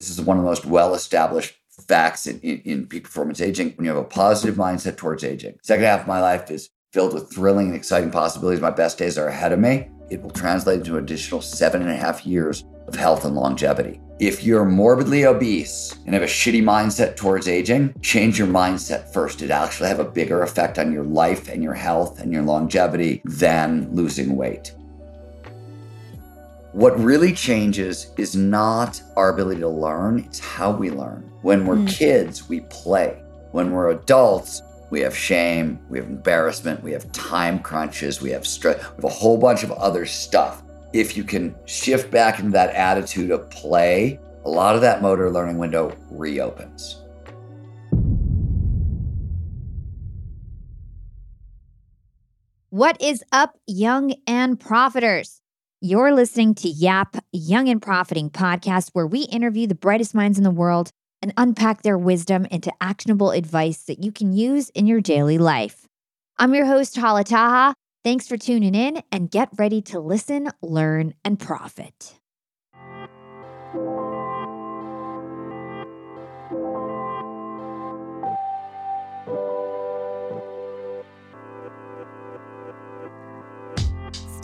this is one of the most well established facts in, in, in peak performance aging when you have a positive mindset towards aging. Second half of my life is filled with thrilling and exciting possibilities. My best days are ahead of me. It will translate into an additional seven and a half years of health and longevity. If you're morbidly obese and have a shitty mindset towards aging, change your mindset first. It actually have a bigger effect on your life and your health and your longevity than losing weight. What really changes is not our ability to learn, it's how we learn. When we're mm. kids, we play. When we're adults, we have shame, we have embarrassment, we have time crunches, we have stress, we have a whole bunch of other stuff. If you can shift back into that attitude of play, a lot of that motor learning window reopens. What is up, young and profiters? You're listening to Yap Young and Profiting podcast, where we interview the brightest minds in the world and unpack their wisdom into actionable advice that you can use in your daily life. I'm your host, Hala Taha. Thanks for tuning in and get ready to listen, learn, and profit.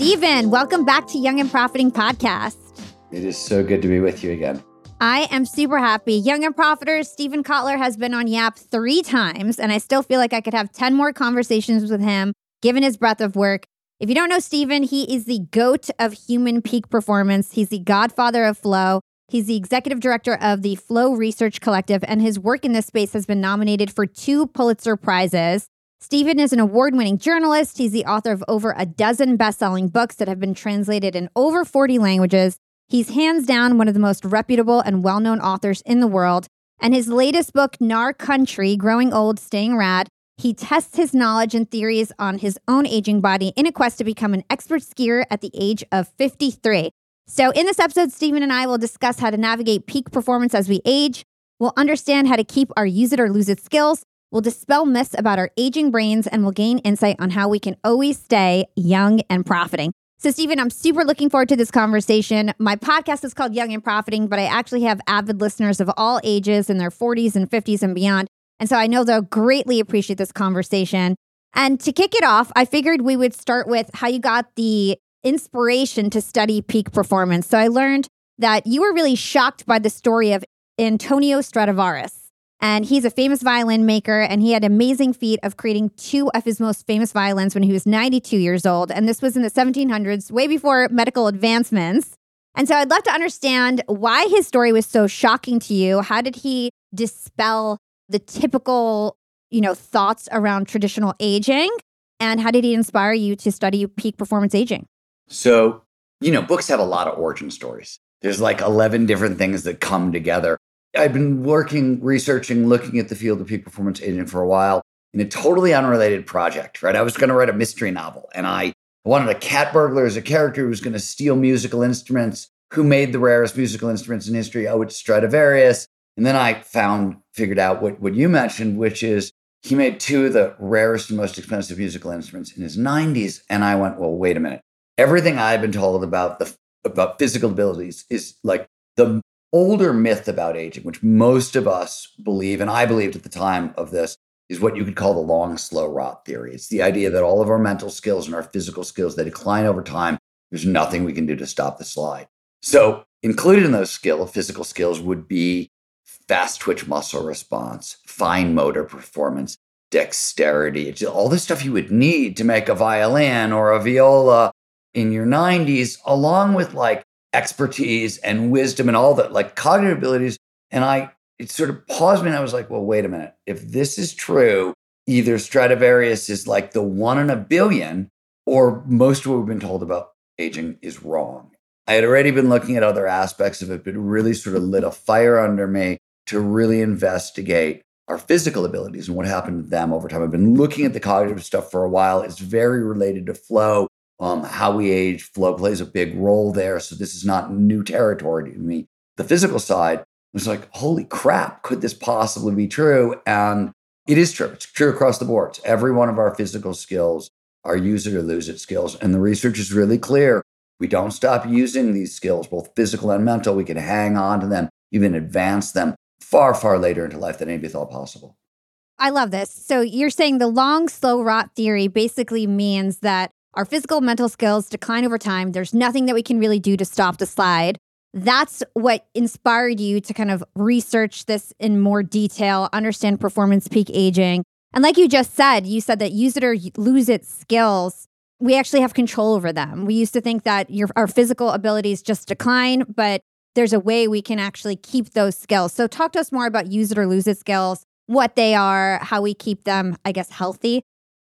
Steven, welcome back to Young and Profiting Podcast. It is so good to be with you again. I am super happy. Young and Profiters, Steven Kotler has been on Yap three times, and I still feel like I could have 10 more conversations with him, given his breadth of work. If you don't know Steven, he is the goat of human peak performance. He's the godfather of flow. He's the executive director of the Flow Research Collective, and his work in this space has been nominated for two Pulitzer Prizes. Steven is an award winning journalist. He's the author of over a dozen best selling books that have been translated in over 40 languages. He's hands down one of the most reputable and well known authors in the world. And his latest book, Gnar Country Growing Old, Staying Rad, he tests his knowledge and theories on his own aging body in a quest to become an expert skier at the age of 53. So, in this episode, Steven and I will discuss how to navigate peak performance as we age. We'll understand how to keep our use it or lose it skills We'll dispel myths about our aging brains and we'll gain insight on how we can always stay young and profiting. So, Steven, I'm super looking forward to this conversation. My podcast is called Young and Profiting, but I actually have avid listeners of all ages in their 40s and 50s and beyond. And so I know they'll greatly appreciate this conversation. And to kick it off, I figured we would start with how you got the inspiration to study peak performance. So I learned that you were really shocked by the story of Antonio Stradivarius. And he's a famous violin maker, and he had amazing feat of creating two of his most famous violins when he was 92 years old. And this was in the 1700s, way before medical advancements. And so I'd love to understand why his story was so shocking to you. How did he dispel the typical, you know, thoughts around traditional aging? And how did he inspire you to study peak performance aging? So, you know, books have a lot of origin stories. There's like 11 different things that come together. I've been working, researching, looking at the field of peak performance aging for a while in a totally unrelated project, right? I was going to write a mystery novel and I wanted a cat burglar as a character who was going to steal musical instruments. Who made the rarest musical instruments in history? Oh, it's Stradivarius. And then I found, figured out what, what you mentioned, which is he made two of the rarest and most expensive musical instruments in his 90s. And I went, well, wait a minute. Everything I've been told about the about physical abilities is like the older myth about aging, which most of us believe, and I believed at the time of this, is what you could call the long, slow rot theory. It's the idea that all of our mental skills and our physical skills they decline over time. There's nothing we can do to stop the slide. So, included in those skill, physical skills would be fast twitch muscle response, fine motor performance, dexterity, all the stuff you would need to make a violin or a viola in your 90s, along with like expertise and wisdom and all that, like cognitive abilities. And I, it sort of paused me and I was like, well, wait a minute. If this is true, either Stradivarius is like the one in a billion, or most of what we've been told about aging is wrong. I had already been looking at other aspects of it, but it really sort of lit a fire under me to really investigate our physical abilities and what happened to them over time. I've been looking at the cognitive stuff for a while. It's very related to flow um, how we age, flow plays a big role there. So this is not new territory to me. The physical side was like, holy crap, could this possibly be true? And it is true. It's true across the board. Every one of our physical skills are use it or lose it skills. And the research is really clear. We don't stop using these skills, both physical and mental. We can hang on to them even advance them far, far later into life than anybody thought possible. I love this. So you're saying the long, slow rot theory basically means that our physical mental skills decline over time. There's nothing that we can really do to stop the slide. That's what inspired you to kind of research this in more detail, understand performance peak aging. And like you just said, you said that use it or lose it skills, we actually have control over them. We used to think that your our physical abilities just decline, but there's a way we can actually keep those skills. So talk to us more about use it or lose it skills, what they are, how we keep them, I guess, healthy.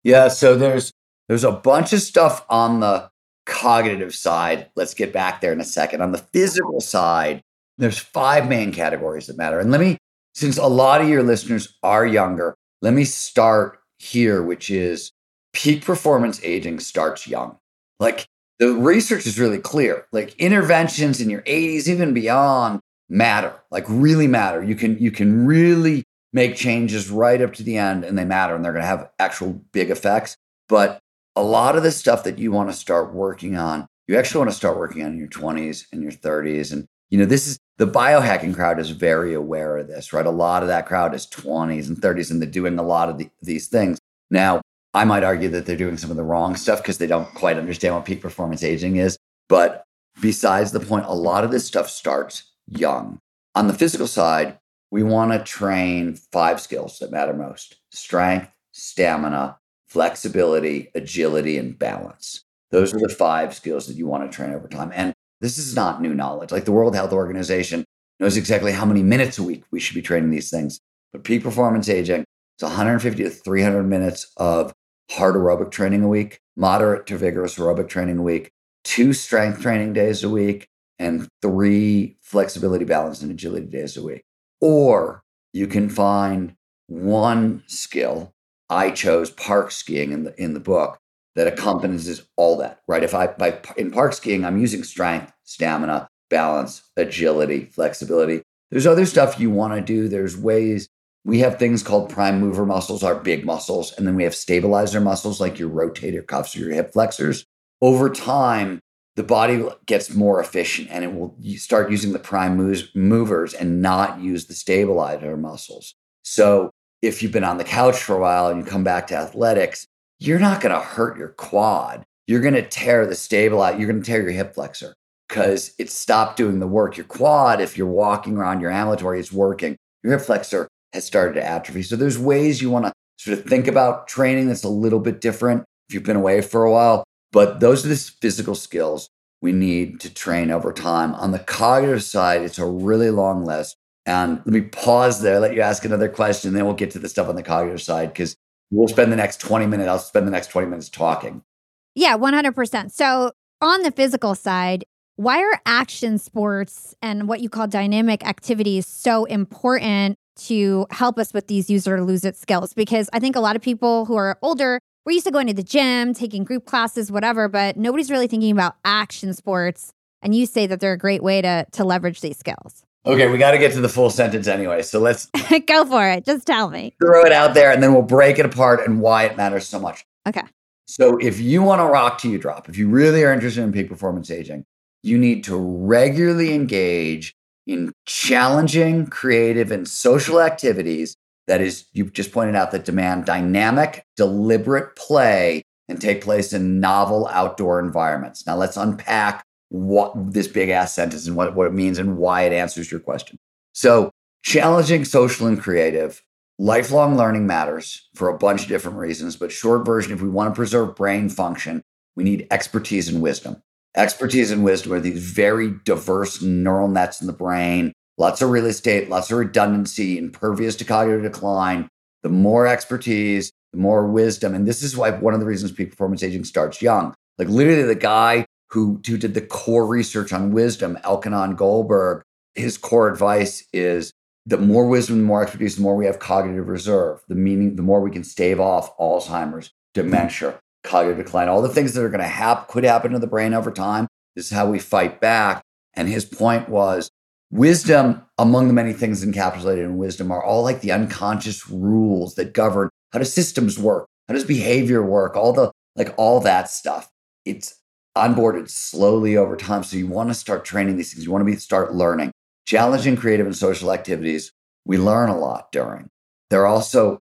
Yeah, so there's there's a bunch of stuff on the cognitive side. Let's get back there in a second. On the physical side, there's five main categories that matter. And let me, since a lot of your listeners are younger, let me start here, which is peak performance aging starts young. Like the research is really clear. Like interventions in your 80s, even beyond, matter. Like really matter. You can you can really make changes right up to the end and they matter and they're going to have actual big effects. But a lot of the stuff that you want to start working on, you actually want to start working on in your 20s and your 30s. And, you know, this is the biohacking crowd is very aware of this, right? A lot of that crowd is 20s and 30s, and they're doing a lot of the, these things. Now, I might argue that they're doing some of the wrong stuff because they don't quite understand what peak performance aging is. But besides the point, a lot of this stuff starts young. On the physical side, we want to train five skills that matter most strength, stamina, flexibility, agility, and balance. Those are the five skills that you want to train over time. And this is not new knowledge. Like the World Health Organization knows exactly how many minutes a week we should be training these things. But peak performance aging is 150 to 300 minutes of hard aerobic training a week, moderate to vigorous aerobic training a week, two strength training days a week, and three flexibility, balance, and agility days a week. Or you can find one skill I chose park skiing in the in the book that accompanies all that, right? If I by in park skiing, I'm using strength, stamina, balance, agility, flexibility. There's other stuff you want to do. There's ways we have things called prime mover muscles, our big muscles, and then we have stabilizer muscles like your rotator cuffs or your hip flexors. Over time, the body gets more efficient and it will start using the prime movers and not use the stabilizer muscles. So if you've been on the couch for a while and you come back to athletics, you're not going to hurt your quad. You're going to tear the stabilizer, you're going to tear your hip flexor because it stopped doing the work. Your quad, if you're walking around your ambulatory, is working. Your hip flexor has started to atrophy. So there's ways you want to sort of think about training that's a little bit different if you've been away for a while. But those are the physical skills we need to train over time. On the cognitive side, it's a really long list. And let me pause there, let you ask another question, then we'll get to the stuff on the cognitive side because we'll spend the next 20 minutes, I'll spend the next 20 minutes talking. Yeah, 100%. So, on the physical side, why are action sports and what you call dynamic activities so important to help us with these user lose it skills? Because I think a lot of people who are older, we're used to going to the gym, taking group classes, whatever, but nobody's really thinking about action sports. And you say that they're a great way to, to leverage these skills. Okay, we got to get to the full sentence anyway. So let's go for it. Just tell me. Throw it out there and then we'll break it apart and why it matters so much. Okay. So if you want to rock to you drop, if you really are interested in peak performance aging, you need to regularly engage in challenging, creative, and social activities that is, you've just pointed out, that demand dynamic, deliberate play and take place in novel outdoor environments. Now let's unpack what this big ass sentence and what, what it means and why it answers your question. So, challenging, social, and creative. Lifelong learning matters for a bunch of different reasons, but short version, if we want to preserve brain function, we need expertise and wisdom. Expertise and wisdom are these very diverse neural nets in the brain, lots of real estate, lots of redundancy, impervious to cognitive decline. The more expertise, the more wisdom. And this is why one of the reasons peak performance aging starts young. Like literally the guy who, who did the core research on wisdom, Elkhonon Goldberg, his core advice is the more wisdom, the more expertise, the more we have cognitive reserve, the meaning, the more we can stave off Alzheimer's, dementia, cognitive decline, all the things that are going to happen, could happen to the brain over time. This is how we fight back. And his point was wisdom, among the many things encapsulated in wisdom, are all like the unconscious rules that govern how do systems work? How does behavior work? All the, like all that stuff. It's onboarded slowly over time. So you want to start training these things. You want to be start learning. challenging creative and social activities, we learn a lot during. They're also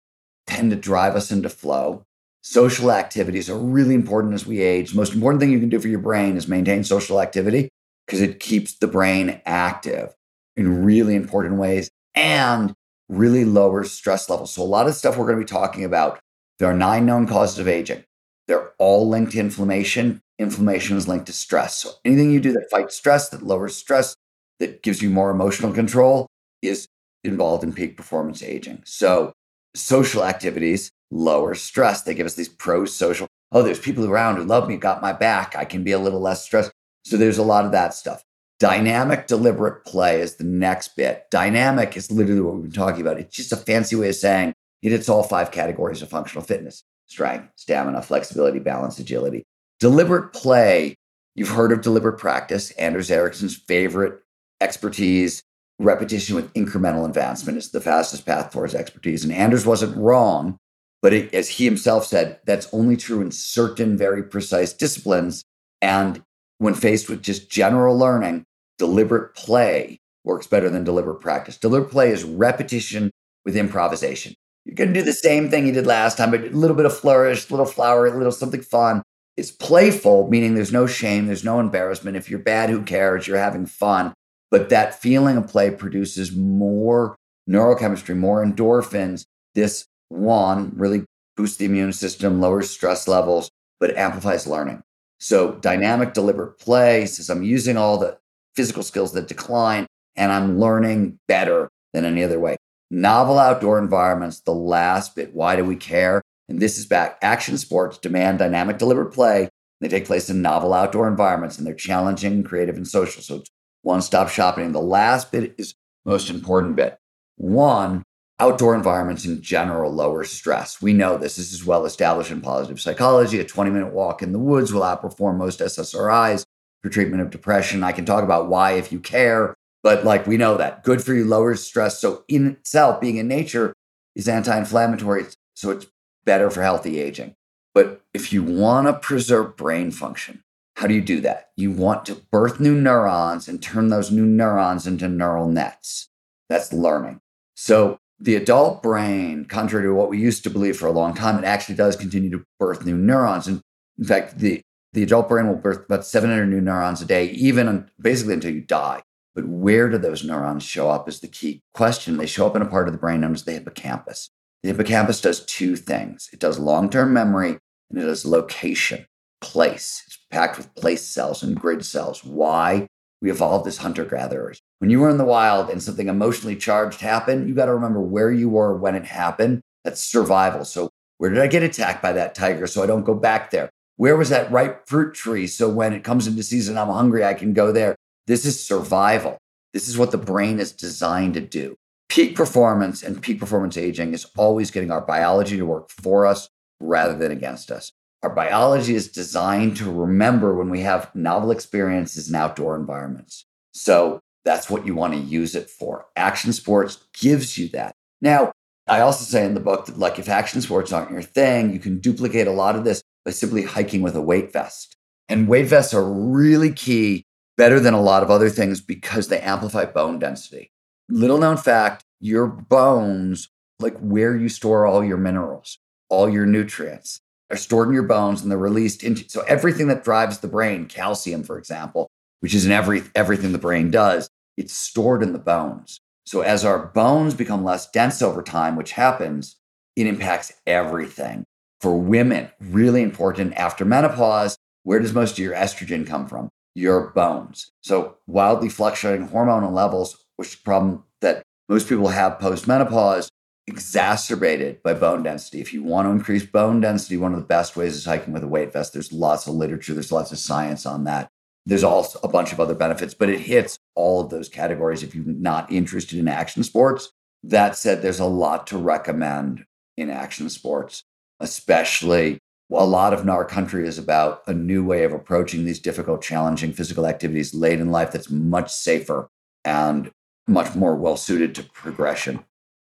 tend to drive us into flow. Social activities are really important as we age. The most important thing you can do for your brain is maintain social activity because it keeps the brain active in really important ways and really lowers stress levels. So, a lot of stuff we're going to be talking about, there are nine known causes of aging. They're all linked to inflammation. Inflammation is linked to stress. So, anything you do that fights stress, that lowers stress, that gives you more emotional control is involved in peak performance aging. So, social activities lower stress. They give us these pro social, oh, there's people around who love me, got my back. I can be a little less stressed. So, there's a lot of that stuff. Dynamic deliberate play is the next bit. Dynamic is literally what we've been talking about. It's just a fancy way of saying it hits all five categories of functional fitness strength, stamina, flexibility, balance, agility. Deliberate play, you've heard of deliberate practice. Anders Ericsson's favorite expertise, repetition with incremental advancement is the fastest path towards expertise. And Anders wasn't wrong, but it, as he himself said, that's only true in certain very precise disciplines. And when faced with just general learning, deliberate play works better than deliberate practice. Deliberate play is repetition with improvisation. You're going to do the same thing you did last time, but a little bit of flourish, a little flower, a little something fun. It's playful, meaning there's no shame, there's no embarrassment. If you're bad, who cares? You're having fun. But that feeling of play produces more neurochemistry, more endorphins. This one really boosts the immune system, lowers stress levels, but amplifies learning. So dynamic, deliberate play says I'm using all the physical skills that decline and I'm learning better than any other way. Novel outdoor environments, the last bit. Why do we care? And this is back. Action sports demand dynamic, deliberate play. They take place in novel outdoor environments and they're challenging, creative, and social. So it's one stop shopping. The last bit is most important bit. One, outdoor environments in general lower stress. We know this. This is well established in positive psychology. A 20 minute walk in the woods will outperform most SSRIs for treatment of depression. I can talk about why if you care, but like we know that good for you lowers stress. So in itself, being in nature is anti-inflammatory. So it's better for healthy aging. But if you want to preserve brain function, how do you do that? You want to birth new neurons and turn those new neurons into neural nets. That's learning. So the adult brain, contrary to what we used to believe for a long time, it actually does continue to birth new neurons. And in fact, the, the adult brain will birth about 700 new neurons a day, even basically until you die. But where do those neurons show up is the key question. They show up in a part of the brain known as the hippocampus. The hippocampus does two things it does long term memory and it does location, place. It's packed with place cells and grid cells. Why? We evolved as hunter gatherers. When you were in the wild and something emotionally charged happened, you got to remember where you were when it happened. That's survival. So, where did I get attacked by that tiger so I don't go back there? Where was that ripe fruit tree so when it comes into season, I'm hungry, I can go there? This is survival. This is what the brain is designed to do. Peak performance and peak performance aging is always getting our biology to work for us rather than against us. Our biology is designed to remember when we have novel experiences in outdoor environments. So that's what you want to use it for. Action sports gives you that. Now, I also say in the book that, like, if action sports aren't your thing, you can duplicate a lot of this by simply hiking with a weight vest. And weight vests are really key, better than a lot of other things because they amplify bone density. Little known fact your bones, like where you store all your minerals, all your nutrients, are stored in your bones and they're released into. So everything that drives the brain, calcium, for example, which is in every everything the brain does, it's stored in the bones. So as our bones become less dense over time, which happens, it impacts everything. For women, really important after menopause, where does most of your estrogen come from? Your bones. So wildly fluctuating hormonal levels, which is a problem that most people have post menopause, exacerbated by bone density. If you want to increase bone density, one of the best ways is hiking with a weight vest. There's lots of literature, there's lots of science on that. There's also a bunch of other benefits, but it hits all of those categories if you're not interested in action sports. That said, there's a lot to recommend in action sports, especially a lot of our country is about a new way of approaching these difficult, challenging physical activities late in life that's much safer and much more well suited to progression.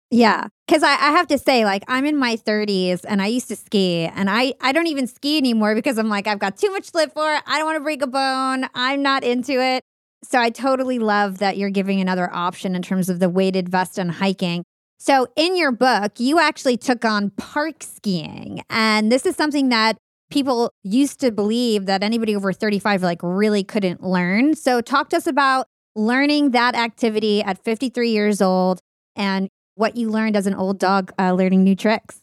Yeah. Cause I, I have to say, like, I'm in my 30s and I used to ski and I, I don't even ski anymore because I'm like, I've got too much to live for. I don't want to break a bone. I'm not into it. So I totally love that you're giving another option in terms of the weighted vest and hiking. So in your book, you actually took on park skiing. And this is something that people used to believe that anybody over 35 like really couldn't learn. So talk to us about learning that activity at 53 years old and what you learned as an old dog uh, learning new tricks.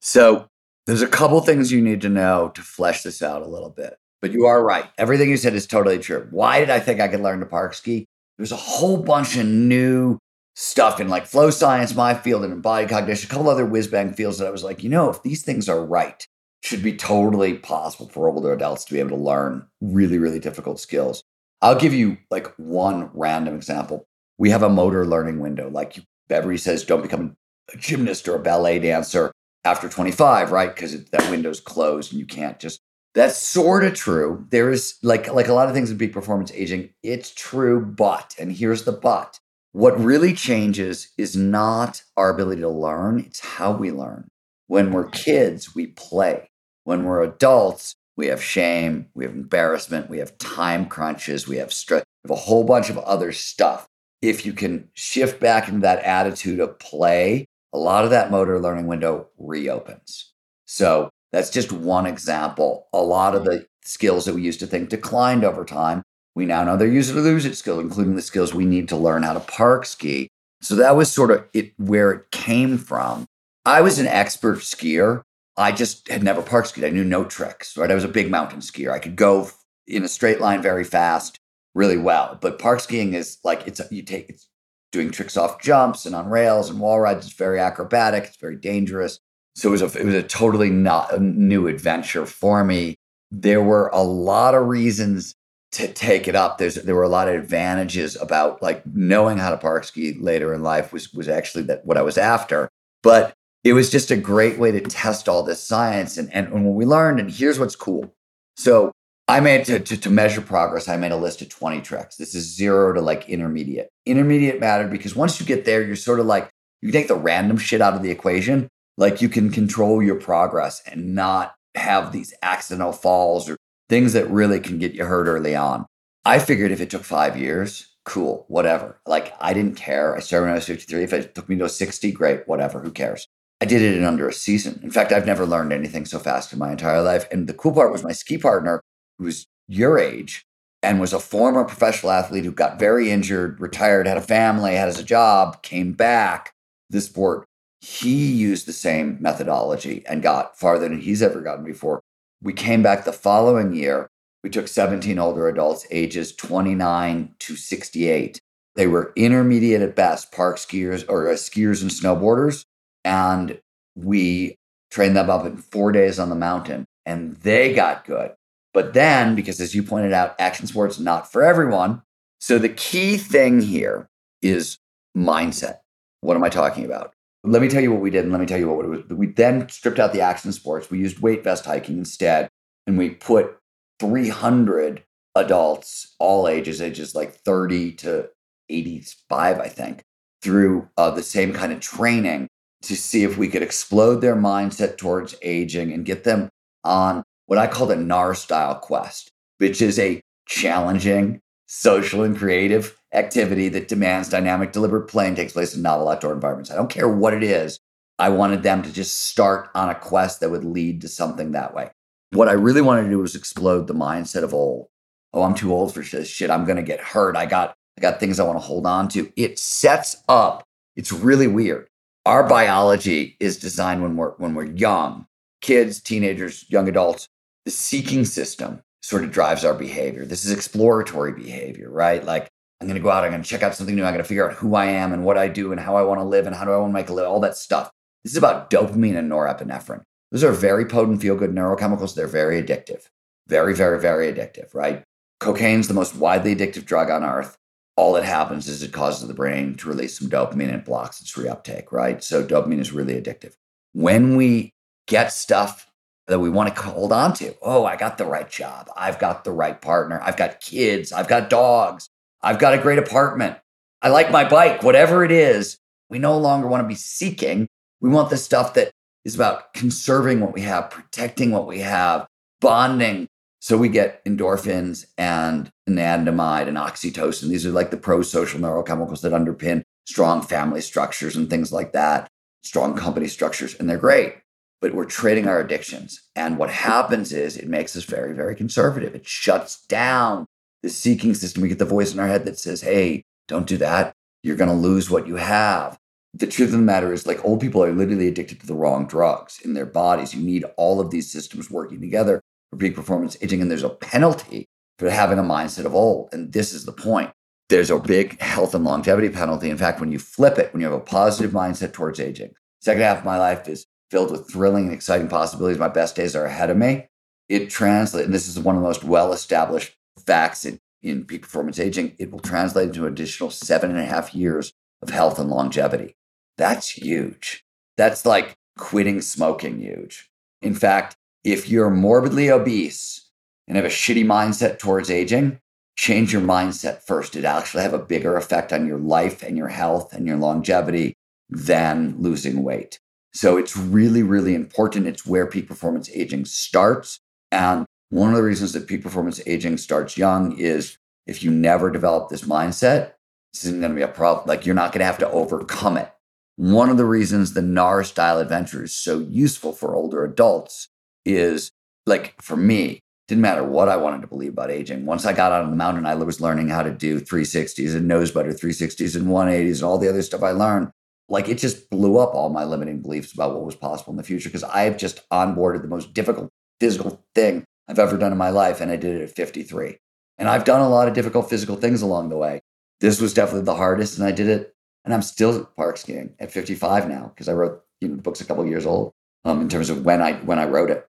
So there's a couple things you need to know to flesh this out a little bit. But you are right. Everything you said is totally true. Why did I think I could learn to park ski? There's a whole bunch of new stuff in like flow science, my field, and body cognition, a couple other whiz bang fields that I was like, you know, if these things are right, should be totally possible for older adults to be able to learn really, really difficult skills. I'll give you like one random example. We have a motor learning window. Like everybody says, don't become a gymnast or a ballet dancer after 25, right? Because that window's closed and you can't just that's sort of true. There is like like a lot of things in peak performance aging, it's true, but and here's the but. What really changes is not our ability to learn, it's how we learn. When we're kids, we play. When we're adults, we have shame, we have embarrassment, we have time crunches, we have stress, we have a whole bunch of other stuff. If you can shift back into that attitude of play, a lot of that motor learning window reopens. So that's just one example. A lot of the skills that we used to think declined over time, we now know they're use it or lose it skills, including the skills we need to learn how to park ski. So that was sort of it where it came from. I was an expert skier. I just had never park skied. I knew no tricks, right? I was a big mountain skier. I could go in a straight line very fast, really well. But park skiing is like it's you take it's doing tricks off jumps and on rails and wall rides. It's very acrobatic. It's very dangerous. So it was a it was a totally not a new adventure for me. There were a lot of reasons to take it up. There's there were a lot of advantages about like knowing how to park ski later in life was was actually that what I was after. But it was just a great way to test all this science and and, and when we learned and here's what's cool. So I made to, to, to measure progress. I made a list of 20 tricks. This is zero to like intermediate. Intermediate mattered because once you get there, you're sort of like you take the random shit out of the equation like you can control your progress and not have these accidental falls or things that really can get you hurt early on. I figured if it took five years, cool, whatever. Like I didn't care. I started when I was 53. If it took me to 60, great, whatever, who cares? I did it in under a season. In fact, I've never learned anything so fast in my entire life. And the cool part was my ski partner, who was your age and was a former professional athlete who got very injured, retired, had a family, had a job, came back. The sport he used the same methodology and got farther than he's ever gotten before. We came back the following year. We took 17 older adults, ages 29 to 68. They were intermediate at best, park skiers or uh, skiers and snowboarders. And we trained them up in four days on the mountain and they got good. But then, because as you pointed out, action sports not for everyone. So the key thing here is mindset. What am I talking about? Let me tell you what we did, and let me tell you what it was. We then stripped out the action sports. We used weight vest hiking instead, and we put 300 adults, all ages, ages like 30 to 85, I think, through uh, the same kind of training to see if we could explode their mindset towards aging and get them on what I call the gnar style quest, which is a challenging, social, and creative activity that demands dynamic, deliberate playing takes place in novel outdoor environments. I don't care what it is. I wanted them to just start on a quest that would lead to something that way. What I really wanted to do was explode the mindset of old. Oh, I'm too old for this shit. I'm going to get hurt. I got I got things I want to hold on to. It sets up. It's really weird. Our biology is designed when we're when we're young, kids, teenagers, young adults. The seeking system sort of drives our behavior. This is exploratory behavior, right? Like I'm going to go out. I'm going to check out something new. I'm going to figure out who I am and what I do and how I want to live and how do I want to make a live, all that stuff. This is about dopamine and norepinephrine. Those are very potent feel good neurochemicals. They're very addictive. Very, very, very addictive, right? Cocaine's the most widely addictive drug on earth. All that happens is it causes the brain to release some dopamine and it blocks its reuptake, right? So dopamine is really addictive. When we get stuff that we want to hold on to, oh, I got the right job. I've got the right partner. I've got kids. I've got dogs. I've got a great apartment. I like my bike, whatever it is. We no longer want to be seeking. We want the stuff that is about conserving what we have, protecting what we have, bonding, So we get endorphins and anandamide and oxytocin. These are like the pro social neurochemicals that underpin strong family structures and things like that, strong company structures, and they're great. But we're trading our addictions. And what happens is it makes us very, very conservative. It shuts down the seeking system. We get the voice in our head that says, hey, don't do that. You're going to lose what you have. The truth of the matter is, like, old people are literally addicted to the wrong drugs in their bodies. You need all of these systems working together for peak performance aging, and there's a penalty for having a mindset of old. And this is the point. There's a big health and longevity penalty. In fact, when you flip it, when you have a positive mindset towards aging, second half of my life is filled with thrilling and exciting possibilities. My best days are ahead of me. It translates, and this is one of the most well established facts in, in peak performance aging. It will translate into an additional seven and a half years of health and longevity. That's huge. That's like quitting smoking huge. In fact, if you're morbidly obese and have a shitty mindset towards aging, change your mindset first. It actually have a bigger effect on your life and your health and your longevity than losing weight. So it's really, really important. It's where peak performance aging starts. And one of the reasons that peak performance aging starts young is if you never develop this mindset, this isn't going to be a problem. Like you're not going to have to overcome it. One of the reasons the gnar style adventure is so useful for older adults is like for me, didn't matter what I wanted to believe about aging. Once I got out on the mountain, I was learning how to do 360s and nose butter 360s and 180s and all the other stuff I learned. Like it just blew up all my limiting beliefs about what was possible in the future because I've just onboarded the most difficult physical thing I've ever done in my life. And I did it at 53. And I've done a lot of difficult physical things along the way. This was definitely the hardest. And I did it. And I'm still park skiing at 55 now because I wrote you know, the book's a couple years old um, in terms of when I when I wrote it.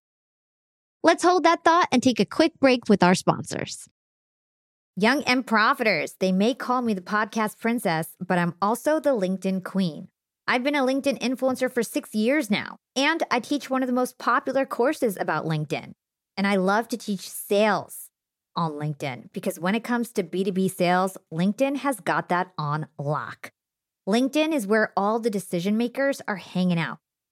Let's hold that thought and take a quick break with our sponsors. Young and profiters, they may call me the podcast princess, but I'm also the LinkedIn queen. I've been a LinkedIn influencer for six years now, and I teach one of the most popular courses about LinkedIn. And I love to teach sales on LinkedIn because when it comes to B2B sales, LinkedIn has got that on lock. LinkedIn is where all the decision makers are hanging out.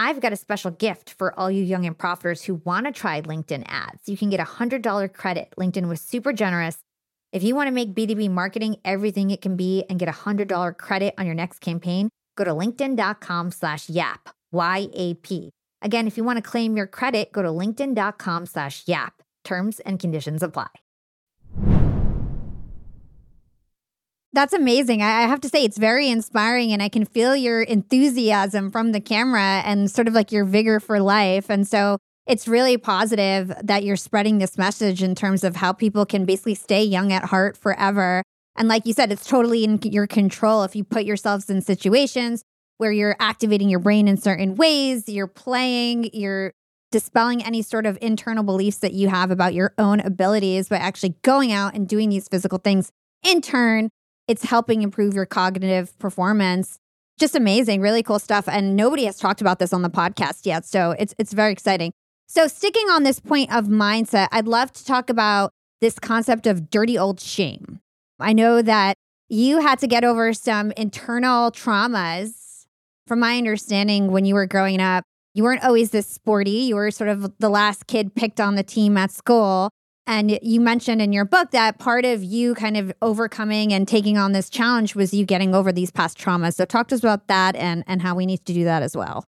I've got a special gift for all you young and profiters who want to try LinkedIn ads. You can get a $100 credit. LinkedIn was super generous. If you want to make B2B marketing everything it can be and get a $100 credit on your next campaign, go to linkedin.com slash yap, Y-A-P. Again, if you want to claim your credit, go to linkedin.com slash yap. Terms and conditions apply. That's amazing. I have to say, it's very inspiring, and I can feel your enthusiasm from the camera and sort of like your vigor for life. And so it's really positive that you're spreading this message in terms of how people can basically stay young at heart forever. And like you said, it's totally in your control if you put yourselves in situations where you're activating your brain in certain ways, you're playing, you're dispelling any sort of internal beliefs that you have about your own abilities by actually going out and doing these physical things. In turn, it's helping improve your cognitive performance. Just amazing, really cool stuff. And nobody has talked about this on the podcast yet. So it's it's very exciting. So sticking on this point of mindset, I'd love to talk about this concept of dirty old shame. I know that you had to get over some internal traumas. From my understanding, when you were growing up, you weren't always this sporty. You were sort of the last kid picked on the team at school. And you mentioned in your book that part of you kind of overcoming and taking on this challenge was you getting over these past traumas. So talk to us about that and, and how we need to do that as well.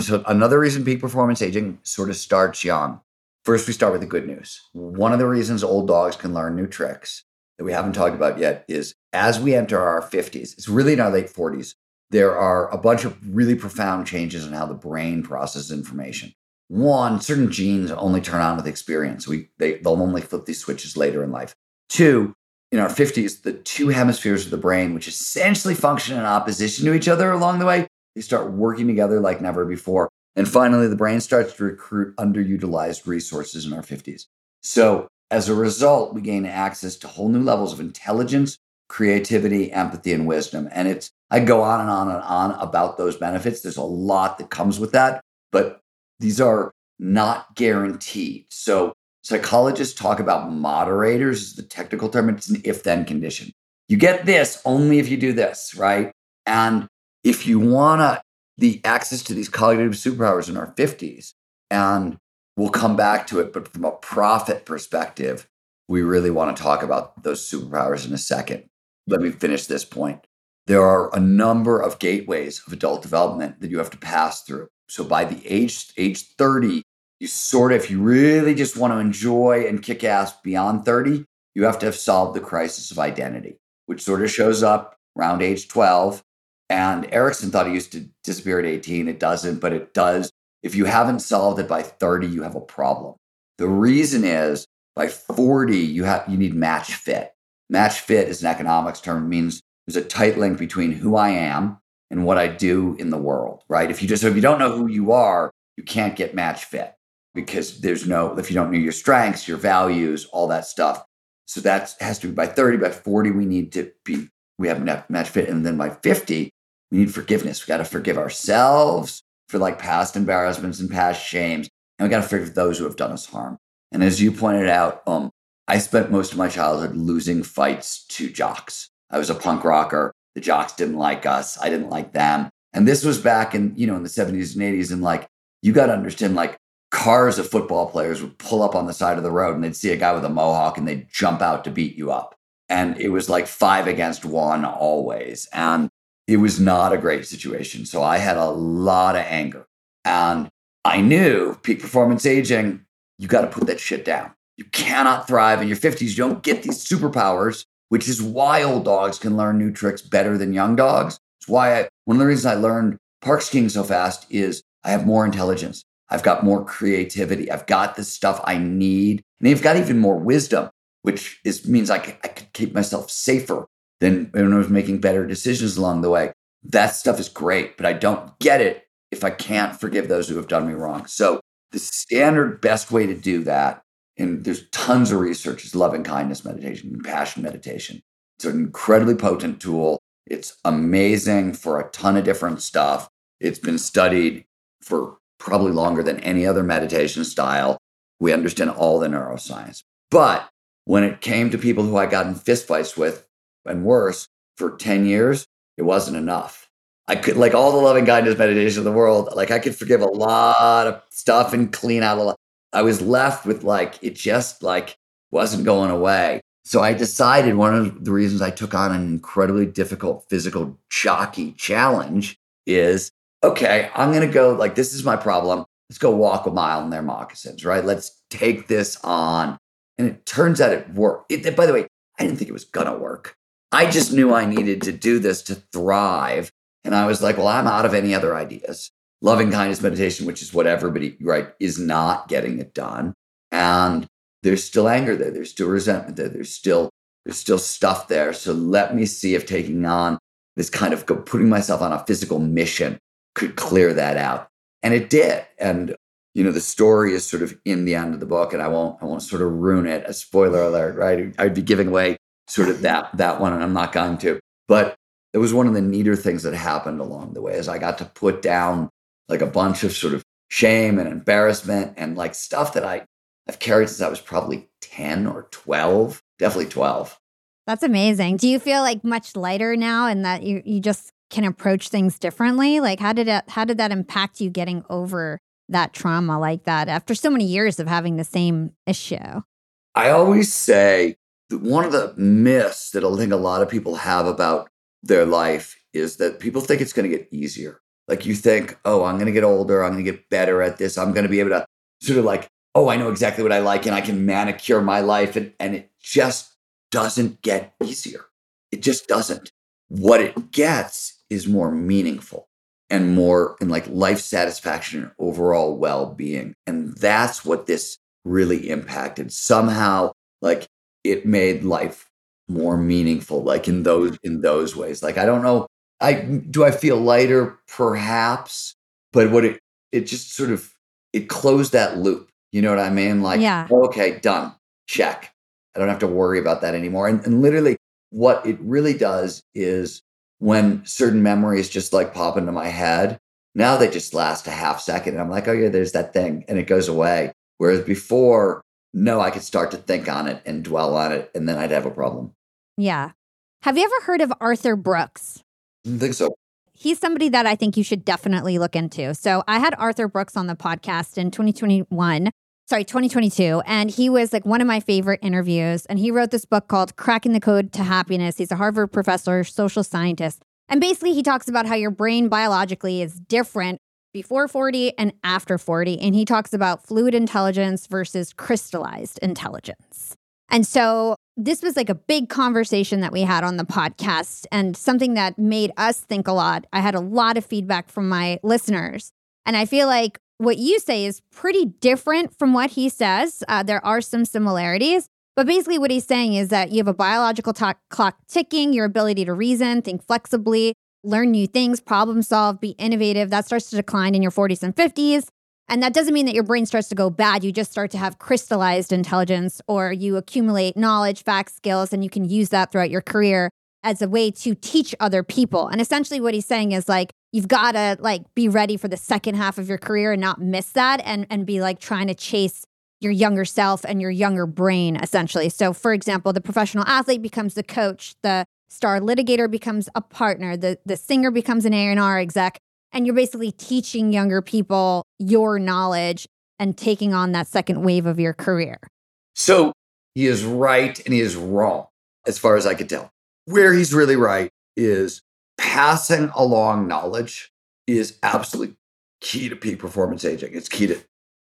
So another reason peak performance aging sort of starts young. First, we start with the good news. One of the reasons old dogs can learn new tricks that we haven't talked about yet is as we enter our 50s, it's really in our late 40s, there are a bunch of really profound changes in how the brain processes information. One, certain genes only turn on with experience. We they, they'll only flip these switches later in life. Two, in our 50s, the two hemispheres of the brain, which essentially function in opposition to each other along the way, they start working together like never before. And finally, the brain starts to recruit underutilized resources in our 50s. So, as a result, we gain access to whole new levels of intelligence, creativity, empathy, and wisdom. And it's, I go on and on and on about those benefits. There's a lot that comes with that, but these are not guaranteed. So, psychologists talk about moderators, is the technical term. It's an if then condition. You get this only if you do this, right? And if you want to the access to these cognitive superpowers in our 50s. And we'll come back to it. But from a profit perspective, we really want to talk about those superpowers in a second. Let me finish this point. There are a number of gateways of adult development that you have to pass through. So by the age age 30, you sort of, if you really just want to enjoy and kick ass beyond 30, you have to have solved the crisis of identity, which sort of shows up around age 12 and Erikson thought it used to disappear at 18. It doesn't, but it does. If you haven't solved it by 30, you have a problem. The reason is by 40, you have you need match fit. Match fit is an economics term. It means there's a tight link between who I am and what I do in the world, right? If you just if you don't know who you are, you can't get match fit because there's no if you don't know your strengths, your values, all that stuff. So that has to be by 30, by 40, we need to be we have match fit. And then by 50, we need forgiveness. We got to forgive ourselves for like past embarrassments and past shames. And we got to forgive those who have done us harm. And as you pointed out, um, I spent most of my childhood losing fights to jocks. I was a punk rocker. The jocks didn't like us. I didn't like them. And this was back in, you know, in the 70s and 80s. And like, you got to understand, like, cars of football players would pull up on the side of the road and they'd see a guy with a mohawk and they'd jump out to beat you up. And it was like five against one always. And it was not a great situation. So I had a lot of anger. And I knew peak performance aging, you got to put that shit down. You cannot thrive in your 50s. You don't get these superpowers, which is why old dogs can learn new tricks better than young dogs. It's why I, one of the reasons I learned park skiing so fast is I have more intelligence. I've got more creativity. I've got the stuff I need. And I've got even more wisdom, which is, means I I could keep myself safer then when I was making better decisions along the way. That stuff is great, but I don't get it if I can't forgive those who have done me wrong. So the standard best way to do that, and there's tons of research, is loving kindness meditation, compassion meditation. It's an incredibly potent tool. It's amazing for a ton of different stuff. It's been studied for probably longer than any other meditation style. We understand all the neuroscience. But when it came to people who I got in fistfights with, and worse for 10 years, it wasn't enough. I could, like all the loving kindness meditation in the world, like I could forgive a lot of stuff and clean out a lot. I was left with like, it just like wasn't going away. So I decided one of the reasons I took on an incredibly difficult physical jockey challenge is okay, I'm going to go like, this is my problem. Let's go walk a mile in their moccasins, right? Let's take this on. And it turns out it worked. It, by the way, I didn't think it was going to work. I just knew I needed to do this to thrive. And I was like, well, I'm out of any other ideas. Loving kindness meditation, which is what everybody, right, is not getting it done. And there's still anger there. There's still resentment there. There's still, there's still stuff there. So let me see if taking on this kind of putting myself on a physical mission could clear that out. And it did. And, you know, the story is sort of in the end of the book, and I won't, I won't sort of ruin it. A spoiler alert, right? I'd be giving away sort of that that one, and I'm not going to. But it was one of the neater things that happened along the way is I got to put down like a bunch of sort of shame and embarrassment and like stuff that I I've carried since I was probably 10 or 12, definitely 12. That's amazing. Do you feel like much lighter now and that you you just can approach things differently? Like how did it how did that impact you getting over that trauma like that after so many years of having the same issue? I always say that one of the myths that I think a lot of people have about their life is that people think it's going to get easier. Like you think, oh, I'm going to get older. I'm going to get better at this. I'm going to be able to sort of like, oh, I know exactly what I like and I can manicure my life. And, and it just doesn't get easier. It just doesn't. What it gets is more meaningful and more in like life satisfaction and overall well-being. And that's what this really impacted. Somehow, like it made life more meaningful, like in those in those ways. Like I don't know, I do I feel lighter, perhaps, but what it it just sort of it closed that loop. You know what I mean? Like, Yeah. okay, done. Check. I don't have to worry about that anymore. And, and literally, what it really does is when certain memories just like pop into my head, now they just last a half second. And I'm like, oh, yeah, there's that thing. And it goes away. Whereas before, no, I could start to think on it and dwell on it. And then I'd have a problem. Yeah. Have you ever heard of Arthur Brooks? I don't think so. He's somebody that I think you should definitely look into. So I had Arthur Brooks on the podcast in 2021, sorry, 2022, and he was like one of my favorite interviews. And he wrote this book called Cracking the Code to Happiness. He's a Harvard professor, social scientist. And basically, he talks about how your brain biologically is different before 40 and after 40. And he talks about fluid intelligence versus crystallized intelligence. And so this was like a big conversation that we had on the podcast and something that made us think a lot. I had a lot of feedback from my listeners. And I feel like what you say is pretty different from what he says. Uh, there are some similarities. But basically, what he's saying is that you have a biological to- clock ticking, your ability to reason, think flexibly, learn new things, problem solve, be innovative. That starts to decline in your 40s and 50s. And that doesn't mean that your brain starts to go bad. You just start to have crystallized intelligence or you accumulate knowledge, facts, skills, and you can use that throughout your career as a way to teach other people. And essentially what he's saying is like you've got to like be ready for the second half of your career and not miss that and and be like trying to chase your younger self and your younger brain essentially. So for example, the professional athlete becomes the coach, the star litigator becomes a partner, the the singer becomes an A&R exec and you're basically teaching younger people your knowledge and taking on that second wave of your career. So he is right and he is wrong, as far as I could tell. Where he's really right is passing along knowledge is absolutely key to peak performance aging. It's key to,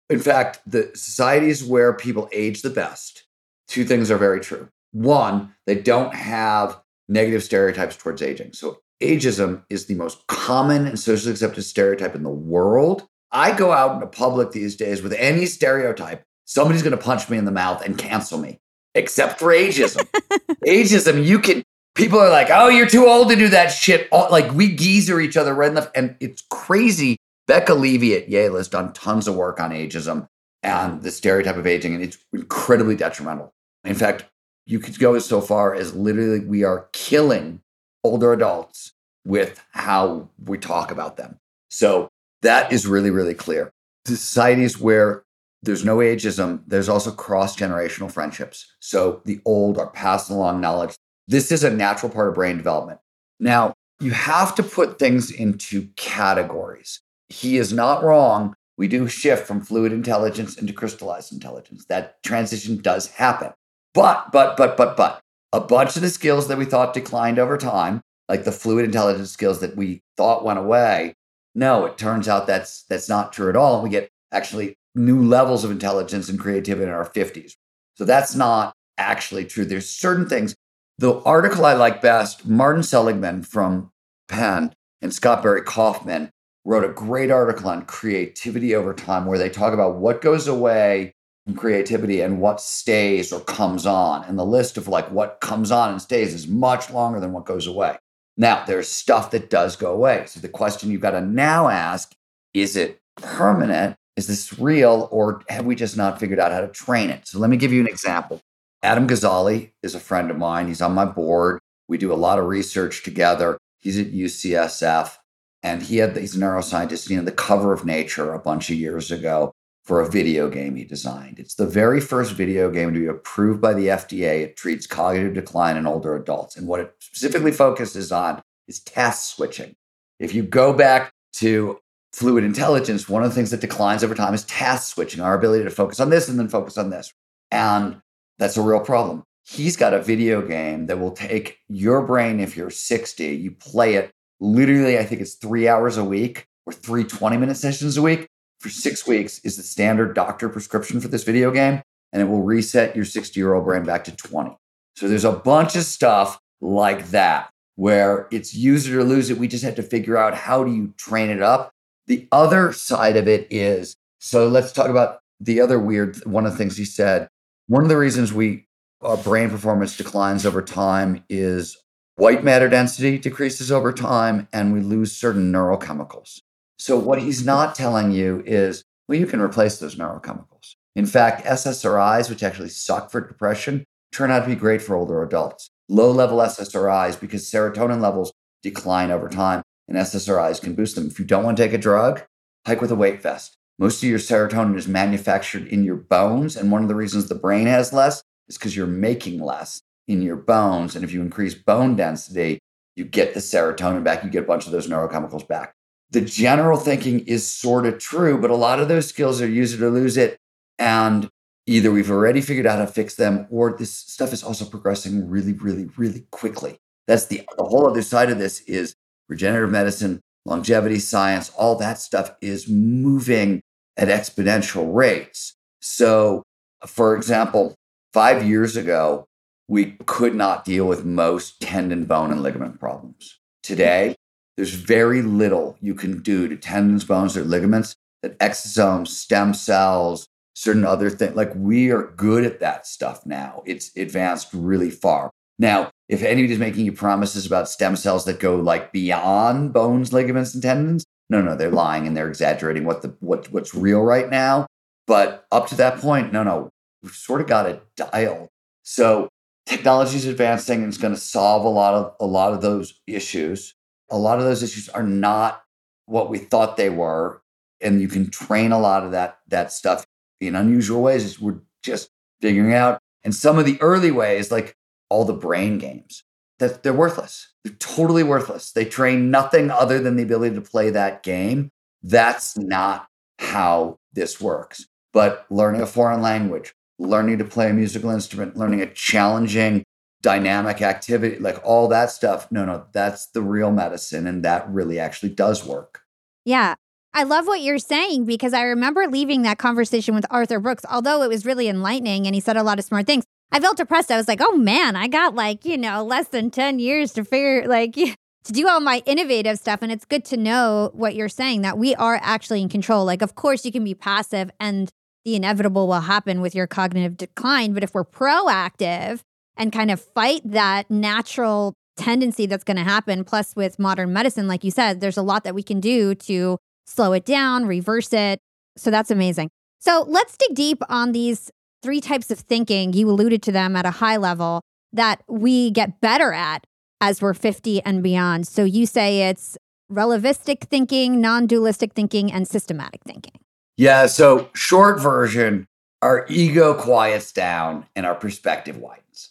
in fact, the societies where people age the best, two things are very true. One, they don't have negative stereotypes towards aging. So ageism is the most common and socially accepted stereotype in the world. I go out into public these days with any stereotype, somebody's going to punch me in the mouth and cancel me, except for ageism. ageism, you can, people are like, oh, you're too old to do that shit. All- Like we geezer each other right in the, and it's crazy. Becca Levy at Yale has done tons of work on ageism and the stereotype of aging, and it's incredibly detrimental. In fact, you could go so far as literally we are killing older adults with how we talk about them. So that is really, really clear. Societies where there's no ageism, there's also cross generational friendships. So the old are passing along knowledge. This is a natural part of brain development. Now, you have to put things into categories. He is not wrong. We do shift from fluid intelligence into crystallized intelligence. That transition does happen. But, but, but, but, but, a bunch of the skills that we thought declined over time, like the fluid intelligence skills that we thought went away, no, it turns out that's that's not true at all. And we get actually new levels of intelligence and creativity in our 50s. So that's not actually true. There's certain things. The article I like best, Martin Seligman from Penn and Scott Barry Kaufman wrote a great article on creativity over time where they talk about what goes away from creativity and what stays or comes on. And the list of like what comes on and stays is much longer than what goes away. Now, there's stuff that does go away. So the question you've got to now ask is it permanent? Is this real? Or have we just not figured out how to train it? So let me give you an example. Adam Gazzaley is a friend of mine. He's on my board. We do a lot of research together. He's at UCSF and he had he's a neuroscientist. He had the cover of Nature a bunch of years ago for a video game he designed. It's the very first video game to be approved by the FDA. It treats cognitive decline in older adults. And what it specifically focuses on is task switching. If you go back to fluid intelligence, one of the things that declines over time is task switching, our ability to focus on this and then focus on this. And that's a real problem. He's got a video game that will take your brain if you're 60, you play it literally, I think it's three hours a week or three 20 minute sessions a week for six weeks is the standard doctor prescription for this video game. And it will reset your 60 year old brain back to 20. So there's a bunch of stuff like that where it's use it or lose it. We just have to figure out how do you train it up. The other side of it is so let's talk about the other weird one of the things he said. One of the reasons we our brain performance declines over time is white matter density decreases over time and we lose certain neurochemicals. So what he's not telling you is well you can replace those neurochemicals. In fact, SSRIs which actually suck for depression turn out to be great for older adults low level SSRIs because serotonin levels decline over time and SSRIs can boost them. If you don't want to take a drug, hike with a weight vest. Most of your serotonin is manufactured in your bones. And one of the reasons the brain has less is because you're making less in your bones. And if you increase bone density, you get the serotonin back, you get a bunch of those neurochemicals back. The general thinking is sort of true, but a lot of those skills are use it or lose it. And either we've already figured out how to fix them or this stuff is also progressing really really really quickly that's the, the whole other side of this is regenerative medicine longevity science all that stuff is moving at exponential rates so for example five years ago we could not deal with most tendon bone and ligament problems today there's very little you can do to tendons bones or ligaments that exosomes stem cells certain other things. Like we are good at that stuff now. It's advanced really far. Now, if anybody's making you promises about stem cells that go like beyond bones, ligaments, and tendons, no, no, they're lying and they're exaggerating what the what what's real right now. But up to that point, no, no, we've sort of got it dialed. So technology is advancing and it's going to solve a lot of a lot of those issues. A lot of those issues are not what we thought they were, and you can train a lot of that that stuff in unusual ways we're just figuring out. And some of the early ways, like all the brain games, that they're worthless. They're totally worthless. They train nothing other than the ability to play that game. That's not how this works. But learning a foreign language, learning to play a musical instrument, learning a challenging dynamic activity, like all that stuff. No, no, that's the real medicine. And that really actually does work. Yeah. I love what you're saying because I remember leaving that conversation with Arthur Brooks, although it was really enlightening and he said a lot of smart things. I felt depressed. I was like, oh man, I got like, you know, less than 10 years to figure, like, to do all my innovative stuff. And it's good to know what you're saying that we are actually in control. Like, of course, you can be passive and the inevitable will happen with your cognitive decline. But if we're proactive and kind of fight that natural tendency that's going to happen, plus with modern medicine, like you said, there's a lot that we can do to slow it down, reverse it. So that's amazing. So let's dig deep on these three types of thinking. You alluded to them at a high level that we get better at as we're 50 and beyond. So you say it's relativistic thinking, non dualistic thinking, and systematic thinking. Yeah. So, short version our ego quiets down and our perspective widens.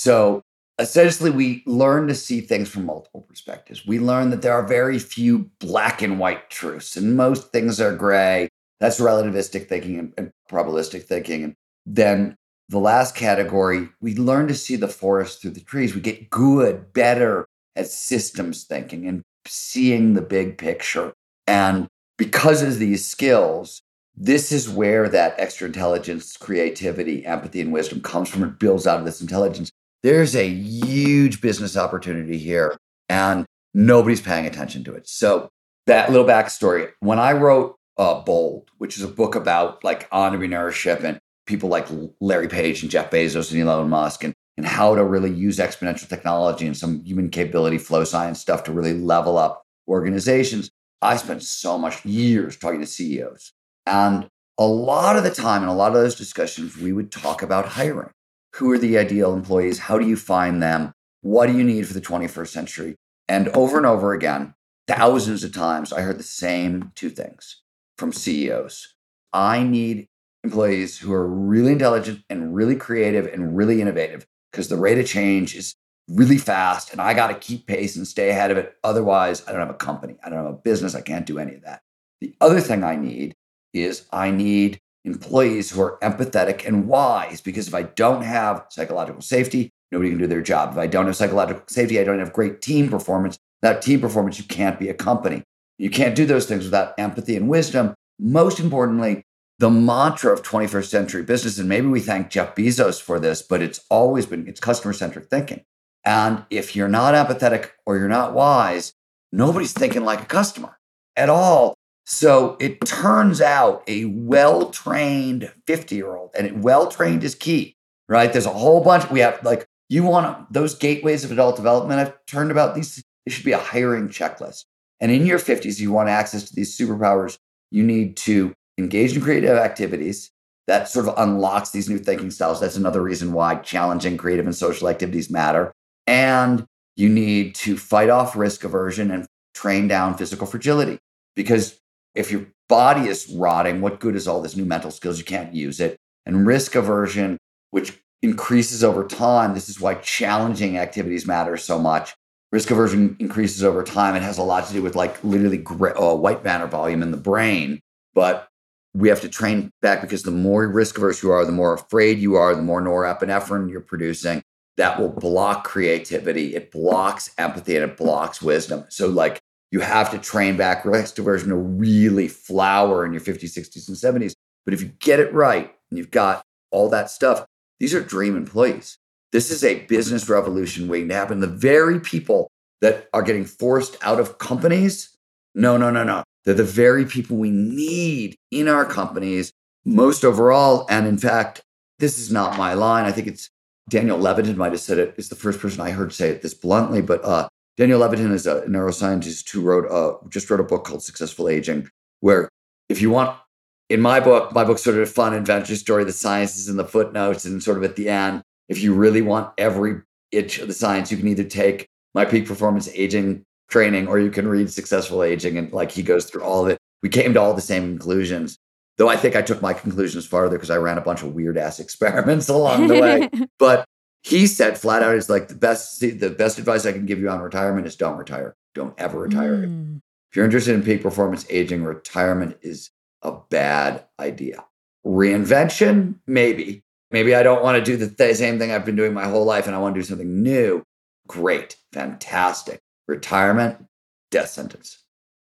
So, essentially we learn to see things from multiple perspectives. We learn that there are very few black and white truths, and most things are gray. That's relativistic thinking and, probabilistic thinking. And then the last category, we learn to see the forest through the trees. We get good, better at systems thinking and seeing the big picture. And because of these skills, this is where that extra intelligence, creativity, empathy, and wisdom comes from. It builds out of this intelligence there's a huge business opportunity here and nobody's paying attention to it. So, that little backstory when I wrote uh, Bold, which is a book about like entrepreneurship and people like Larry Page and Jeff Bezos and Elon Musk and, and how to really use exponential technology and some human capability flow science stuff to really level up organizations. I spent so much years talking to CEOs. And a lot of the time in a lot of those discussions, we would talk about hiring. Who are the ideal employees? How do you find them? What do you need for the 21st century? And over and over again, thousands of times, I heard the same two things from CEOs. I need employees who are really intelligent and really creative and really innovative because the rate of change is really fast and I got to keep pace and stay ahead of it. Otherwise, I don't have a company. I don't have a business. I can't do any of that. The other thing I need is I need employees who are empathetic and wise because if I don't have psychological safety, nobody can do their job. If I don't have psychological safety, I don't have great team performance. That team performance, you can't be a company. You can't do those things without empathy and wisdom. Most importantly, the mantra of 21st century business, and maybe we thank Jeff Bezos for this, but it's always been it's customer centric thinking. And if you're not empathetic or you're not wise, nobody's thinking like a customer at all. So it turns out a well trained 50 year old, and well trained is key, right? There's a whole bunch. We have like, you want those gateways of adult development I've turned about these, it should be a hiring checklist. And in your 50s, you want access to these superpowers. You need to engage in creative activities that sort of unlocks these new thinking styles. That's another reason why challenging creative and social activities matter. And you need to fight off risk aversion and train down physical fragility. Because if your body is rotting, what good is all this new mental skills? You can't use it. And risk aversion, which increases over time, this is why challenging activities matter so much. Risk aversion increases over time. It has a lot to do with like literally gray, uh, white matter volume in the brain. But we have to train back because the more risk averse you are, the more afraid you are, the more norepinephrine you're producing. That will block creativity. It blocks empathy and it blocks wisdom. So, like, you have to train back risk aversion to really flower in your 50s, 60s, and 70s. But if you get it right and you've got all that stuff, these are dream employees. This is a business revolution waiting to happen. The very people that are getting forced out of companies, no, no, no, no. They're the very people we need in our companies most overall. And in fact, this is not my line. I think it's Daniel Levitin might have said it. It's the first person I heard say it this bluntly, but uh, Daniel Levitin is a neuroscientist who wrote uh, just wrote a book called Successful Aging, where if you want, in my book, my book's sort of a fun adventure story. The science is in the footnotes and sort of at the end. If you really want every itch of the science, you can either take my peak performance aging training or you can read Successful Aging and like he goes through all of it. We came to all the same conclusions. Though I think I took my conclusions farther because I ran a bunch of weird ass experiments along the way. but he said flat out, is like the best the best advice I can give you on retirement is don't retire. Don't ever retire. Mm. If you're interested in peak performance aging, retirement is a bad idea. Reinvention, maybe. Maybe I don't want to do the th- same thing I've been doing my whole life and I want to do something new. Great, fantastic. Retirement, death sentence.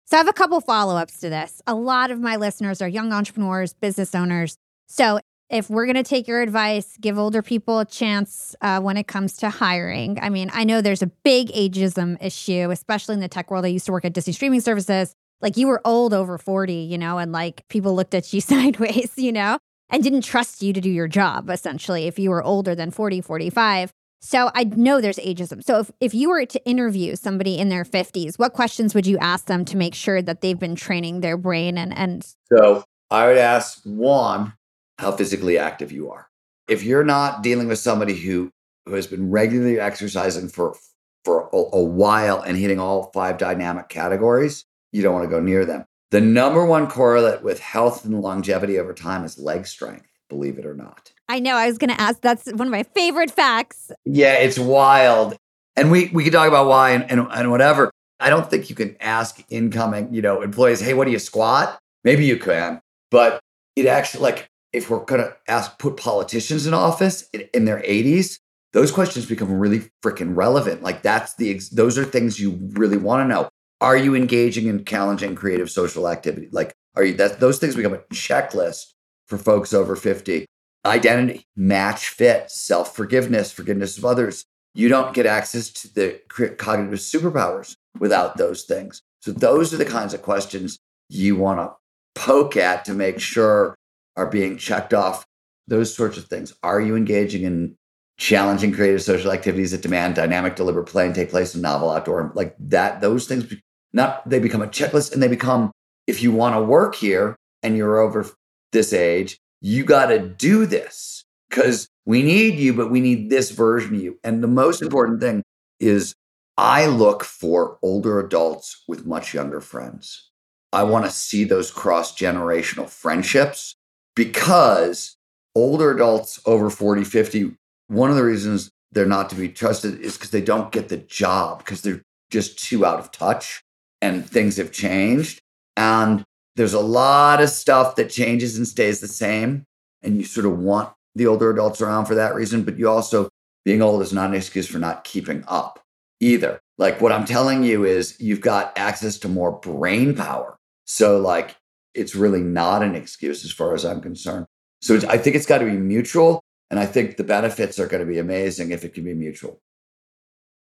So I have a couple follow ups to this. A lot of my listeners are young entrepreneurs, business owners. So if we're going to take your advice, give older people a chance uh, when it comes to hiring. I mean, I know there's a big ageism issue, especially in the tech world. I used to work at Disney streaming services. Like you were old over 40, you know, and like people looked at you sideways, you know, and didn't trust you to do your job, essentially, if you were older than 40, 45. So I know there's ageism. So if, if you were to interview somebody in their 50s, what questions would you ask them to make sure that they've been training their brain and and So I would ask one, how physically active you are. If you're not dealing with somebody who, who has been regularly exercising for for a, a while and hitting all five dynamic categories, you don't want to go near them. The number one correlate with health and longevity over time is leg strength, believe it or not. I know. I was going to ask. That's one of my favorite facts. Yeah, it's wild. And we, we can talk about why and, and, and whatever. I don't think you can ask incoming, you know, employees, hey, what do you squat? Maybe you can, but it actually like if we're going to ask put politicians in office in, in their 80s those questions become really freaking relevant. Like that's the ex- those are things you really want to know. Are you engaging in challenging creative social activity? Like are you that those things become a checklist for folks over 50 identity match fit self-forgiveness forgiveness of others. You don't get access to the cognitive superpowers without those things. So those are the kinds of questions you want to poke at to make sure are being checked off, those sorts of things. Are you engaging in challenging creative social activities that demand dynamic, deliberate play and take place in novel outdoor, like that? Those things, not they become a checklist and they become, if you want to work here and you're over this age, you got to do this because we need you, but we need this version of you. And the most important thing is I look for older adults with much younger friends. I want to see those cross generational friendships because older adults over 40, 50, one of the reasons they're not to be trusted is because they don't get the job because they're just too out of touch and things have changed. And there's a lot of stuff that changes and stays the same. And you sort of want the older adults around for that reason, but you also, being old is not an excuse for not keeping up either. Like what I'm telling you is you've got access to more brain power. So, like, it's really not an excuse as far as I'm concerned. So I think it's got to be mutual. And I think the benefits are going to be amazing if it can be mutual.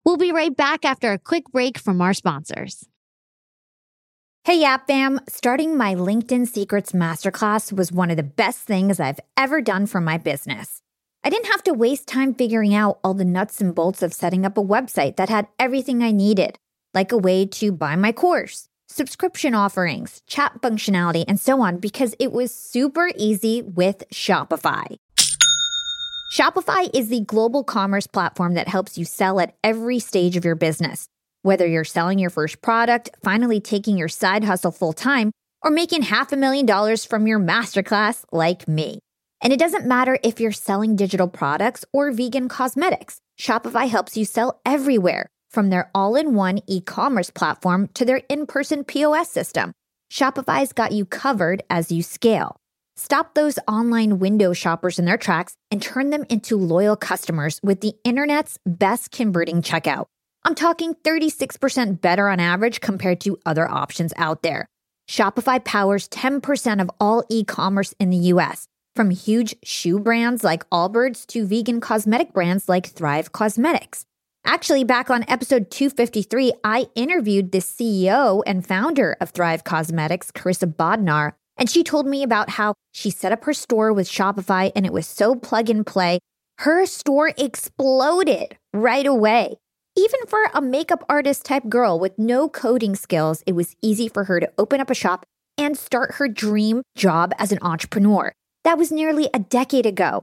We'll be right back after a quick break from our sponsors. Hey, Yap Fam, starting my LinkedIn Secrets Masterclass was one of the best things I've ever done for my business. I didn't have to waste time figuring out all the nuts and bolts of setting up a website that had everything I needed, like a way to buy my course, subscription offerings, chat functionality, and so on, because it was super easy with Shopify. Shopify is the global commerce platform that helps you sell at every stage of your business. Whether you're selling your first product, finally taking your side hustle full time, or making half a million dollars from your masterclass like me. And it doesn't matter if you're selling digital products or vegan cosmetics, Shopify helps you sell everywhere, from their all in one e commerce platform to their in person POS system. Shopify's got you covered as you scale. Stop those online window shoppers in their tracks and turn them into loyal customers with the internet's best converting checkout. I'm talking 36% better on average compared to other options out there. Shopify powers 10% of all e commerce in the US, from huge shoe brands like Allbirds to vegan cosmetic brands like Thrive Causemetics. Actually, back on episode 253, I interviewed the CEO and founder of Thrive Causemetics, Karissa Bodnar, and she told me about how she set up her store with Shopify and it was so plug and play. Her store exploded right away. Even for a makeup artist type girl with no coding skills, it was easy for her to open up a shop and start her dream job as an entrepreneur. That was nearly a decade ago.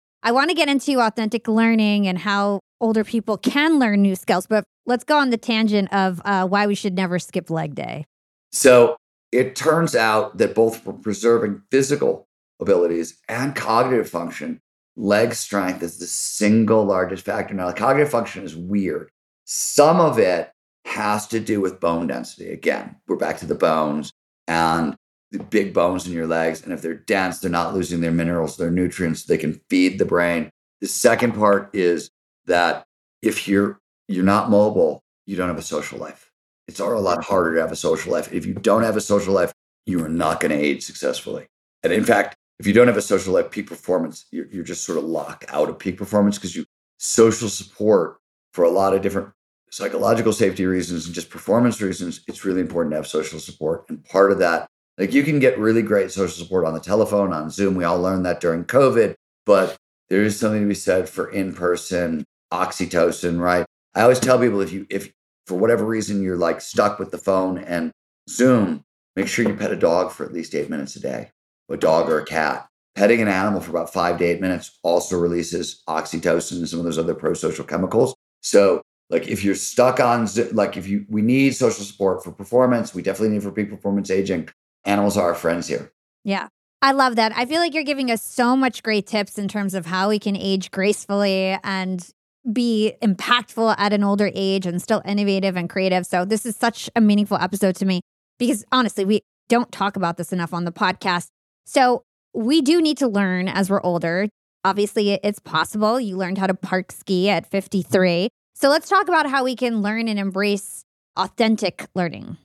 I want to get into authentic learning and how older people can learn new skills, but let's go on the tangent of uh, why we should never skip leg day. So it turns out that both for preserving physical abilities and cognitive function, leg strength is the single largest factor. Now, the cognitive function is weird. Some of it has to do with bone density. Again, we're back to the bones and the big bones in your legs. And if they're dense, they're not losing their minerals, their nutrients, they can feed the brain. The second part is that if you're you're not mobile, you don't have a social life. It's a lot harder to have a social life. If you don't have a social life, you are not going to age successfully. And in fact, if you don't have a social life, peak performance, you're, you're just sort of locked out of peak performance because you social support for a lot of different psychological safety reasons and just performance reasons, it's really important to have social support. And part of that, like you can get really great social support on the telephone, on Zoom. We all learned that during COVID, but there is something to be said for in person oxytocin, right? I always tell people if you, if for whatever reason you're like stuck with the phone and Zoom, make sure you pet a dog for at least eight minutes a day, a dog or a cat. Petting an animal for about five to eight minutes also releases oxytocin and some of those other pro social chemicals. So, like, if you're stuck on, like, if you, we need social support for performance, we definitely need for peak performance aging. Animals are our friends here. Yeah. I love that. I feel like you're giving us so much great tips in terms of how we can age gracefully and be impactful at an older age and still innovative and creative. So, this is such a meaningful episode to me because honestly, we don't talk about this enough on the podcast. So, we do need to learn as we're older. Obviously, it's possible. You learned how to park ski at 53. So, let's talk about how we can learn and embrace authentic learning.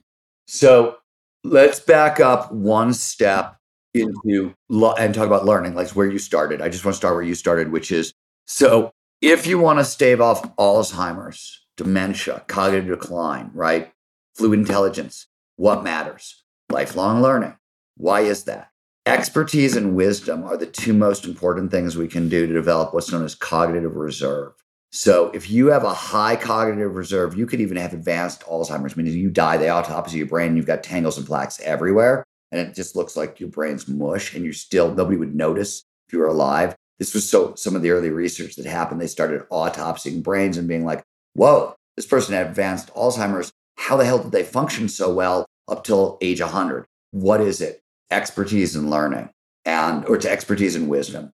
So, let's back up one step into and talk about learning, like where you started. I just want to start where you started, which is so if you want to stave off Alzheimer's, dementia, cognitive decline, right? Fluid intelligence, what matters? Lifelong learning. Why is that? Expertise and wisdom are the two most important things we can do to develop what's known as cognitive reserve. So, if you have a high cognitive reserve, you could even have advanced Alzheimer's, meaning you die, the autopsy your brain, you've got tangles and plaques everywhere, and it just looks like your brain's mush, and you're still, nobody would notice if you were alive. This was so some of the early research that happened. They started autopsying brains and being like, whoa, this person had advanced Alzheimer's. How the hell did they function so well up till age 100? What is it? Expertise and learning, and or to expertise and wisdom,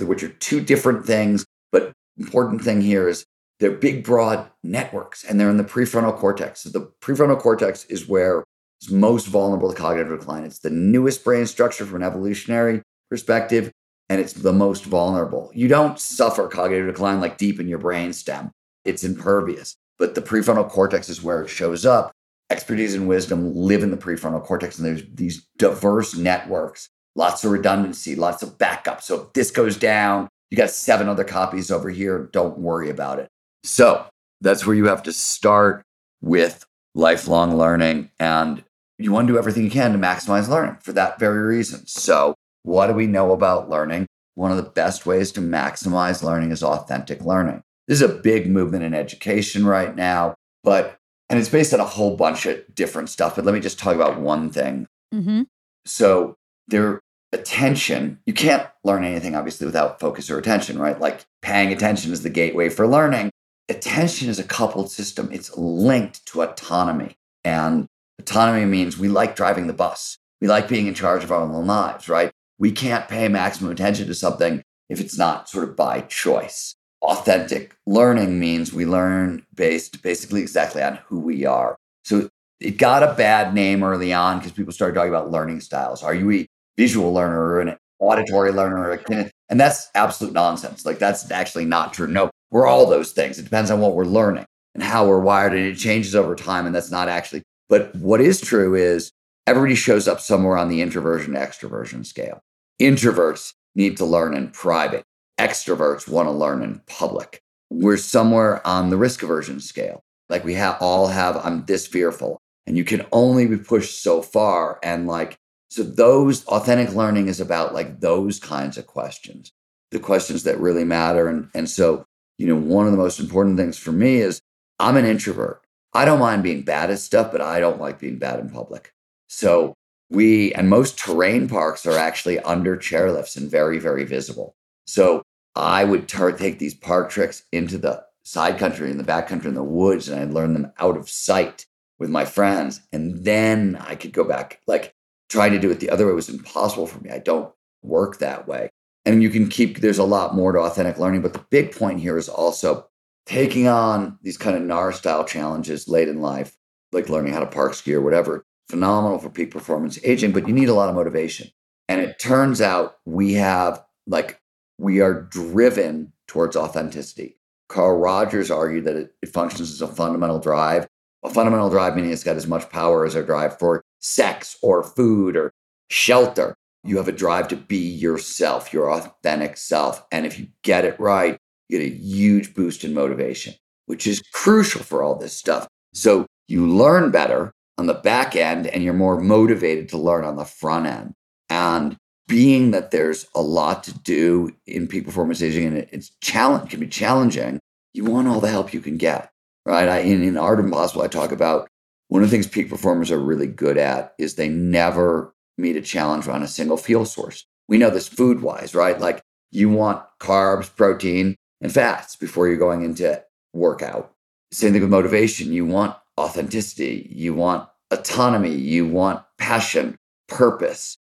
which are two different things. But important thing here is they're big, broad networks, and they're in the prefrontal cortex. So the prefrontal cortex is where it's most vulnerable to cognitive decline. It's the newest brain structure from an evolutionary perspective and it's the most vulnerable. You don't suffer cognitive decline like deep in your brain stem. It's impervious. But the prefrontal cortex is where it shows up. Expertise and wisdom live in the prefrontal cortex, and there's these diverse networks, lots of redundancy, lots of backup. So if this goes down, you got seven other copies over here. Don't worry about it. So that's where you have to start with lifelong learning. And you want to do everything you can to maximize learning for that very reason. So what do we know about learning? One of the best ways to maximize learning is authentic learning. This is a big movement in education right now, but and it's based on a whole bunch of different stuff. But let me just talk about one thing. Mm-hmm. So their attention, you can't learn anything obviously without focus or attention, right? Like paying attention is the gateway for learning. Attention is a coupled system. It's linked to autonomy. And autonomy means we like driving the bus. We like being in charge of our own lives, right? We can't pay maximum attention to something if it's not sort of by choice. Authentic learning means we learn based basically exactly on who we are. So it got a bad name early on because people started talking about learning styles. Are you visual learner or an auditory learner or and that's absolute nonsense. Like that's actually not true. No, we're all those things. It depends on what we're learning and how we're wired, and it changes over time. And that's not actually. But what is true is everybody shows up somewhere on the introversion extroversion scale. Introverts need to learn in private. Extroverts want to learn in public. We're somewhere on the risk aversion scale. Like we have all have, I'm this fearful. And you can only be pushed so far. And like, so those authentic learning is about like those kinds of questions, the questions that really matter. And, and so, you know, one of the most important things for me is I'm an introvert. I don't mind being bad at stuff, but I don't like being bad in public. So we and most terrain parks are actually under chairlifts and very, very visible. So I would tar- take these park tricks into the side country and the back country in the woods, and I'd learn them out of sight with my friends. And then I could go back. Like trying to do it the other way was impossible for me. I don't work that way. And you can keep, there's a lot more to authentic learning. But the big point here is also taking on these kind of gnar style challenges late in life, like learning how to park ski or whatever, phenomenal for peak performance aging, but you need a lot of motivation. And it turns out we have, like, we are driven towards authenticity. Carl Rogers argued that it, it functions as a fundamental drive. A fundamental drive meaning it's got as much power as our drive for sex or food or shelter. You have a drive to be yourself, your authentic self. And if you get it right, you get a huge boost in motivation. which is crucial for all this stuff. So you learn better on the back end and you're more motivated to learn on the front end. And being that there's a lot to do in peak performance aging and it's challenge can be challenging, you want all the help you can get. Right. I, in, in Art Impossible, I talk about one of the things peak performers are really good at is they never meet a challenge on a single fuel source. We know this food wise, right? Like you want carbs, protein, and fats before you're going into workout. Same thing with motivation. You want authenticity, you want autonomy, you want passion, purpose,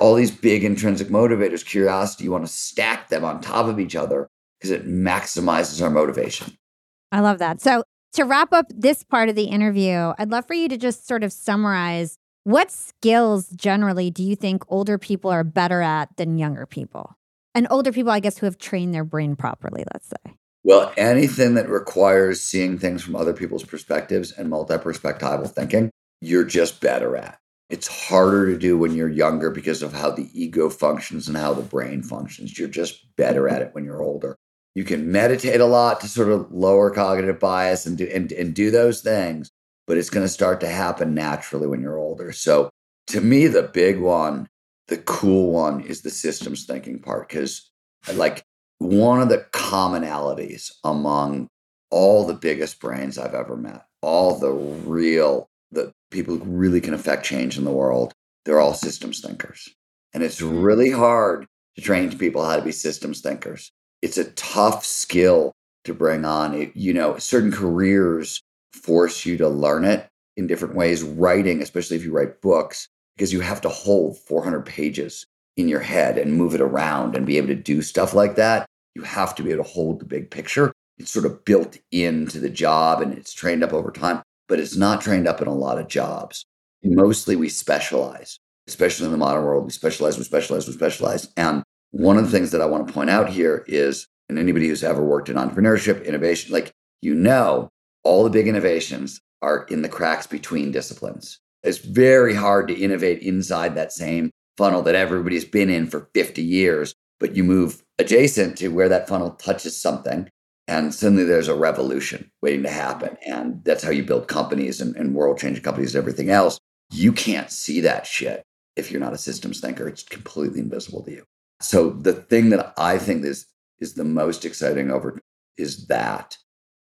all these big intrinsic motivators, curiosity, you want to stack them on top of each other because it maximizes our motivation. I love that. So, to wrap up this part of the interview, I'd love for you to just sort of summarize what skills generally do you think older people are better at than younger people? And older people, I guess, who have trained their brain properly, let's say. Well, anything that requires seeing things from other people's perspectives and multi perspectival thinking, you're just better at. It's harder to do when you're younger because of how the ego functions and how the brain functions. You're just better at it when you're older. You can meditate a lot to sort of lower cognitive bias and do and, and do those things, but it's going to start to happen naturally when you're older. So to me, the big one, the cool one is the systems thinking part. Cause like one of the commonalities among all the biggest brains I've ever met, all the real, the people who really can affect change in the world, they're all systems thinkers. And it's hmm. really hard to train people how to be systems thinkers. It's a tough skill to bring on. It, you know, certain careers force you to learn it in different ways. Writing, especially if you write books, because you have to hold 400 pages in your head and move it around and be able to do stuff like that. You have to be able to hold the big picture. It's sort of built into the job and it's trained up over time, but it's not trained up in a lot of jobs. Mostly we specialize, especially in the modern world. We specialize, we specialize, we specialize. And one of the things that I want to point out here is, and anybody who's ever worked in entrepreneurship, innovation, like you know, all the big innovations are in the cracks between disciplines. It's very hard to innovate inside that same funnel that everybody's been in for 50 years, but you move adjacent to where that funnel touches something. And suddenly there's a revolution waiting to happen. And that's how you build companies and, and world changing companies and everything else. You can't see that shit if you're not a systems thinker. It's completely invisible to you. So the thing that I think is is the most exciting over is that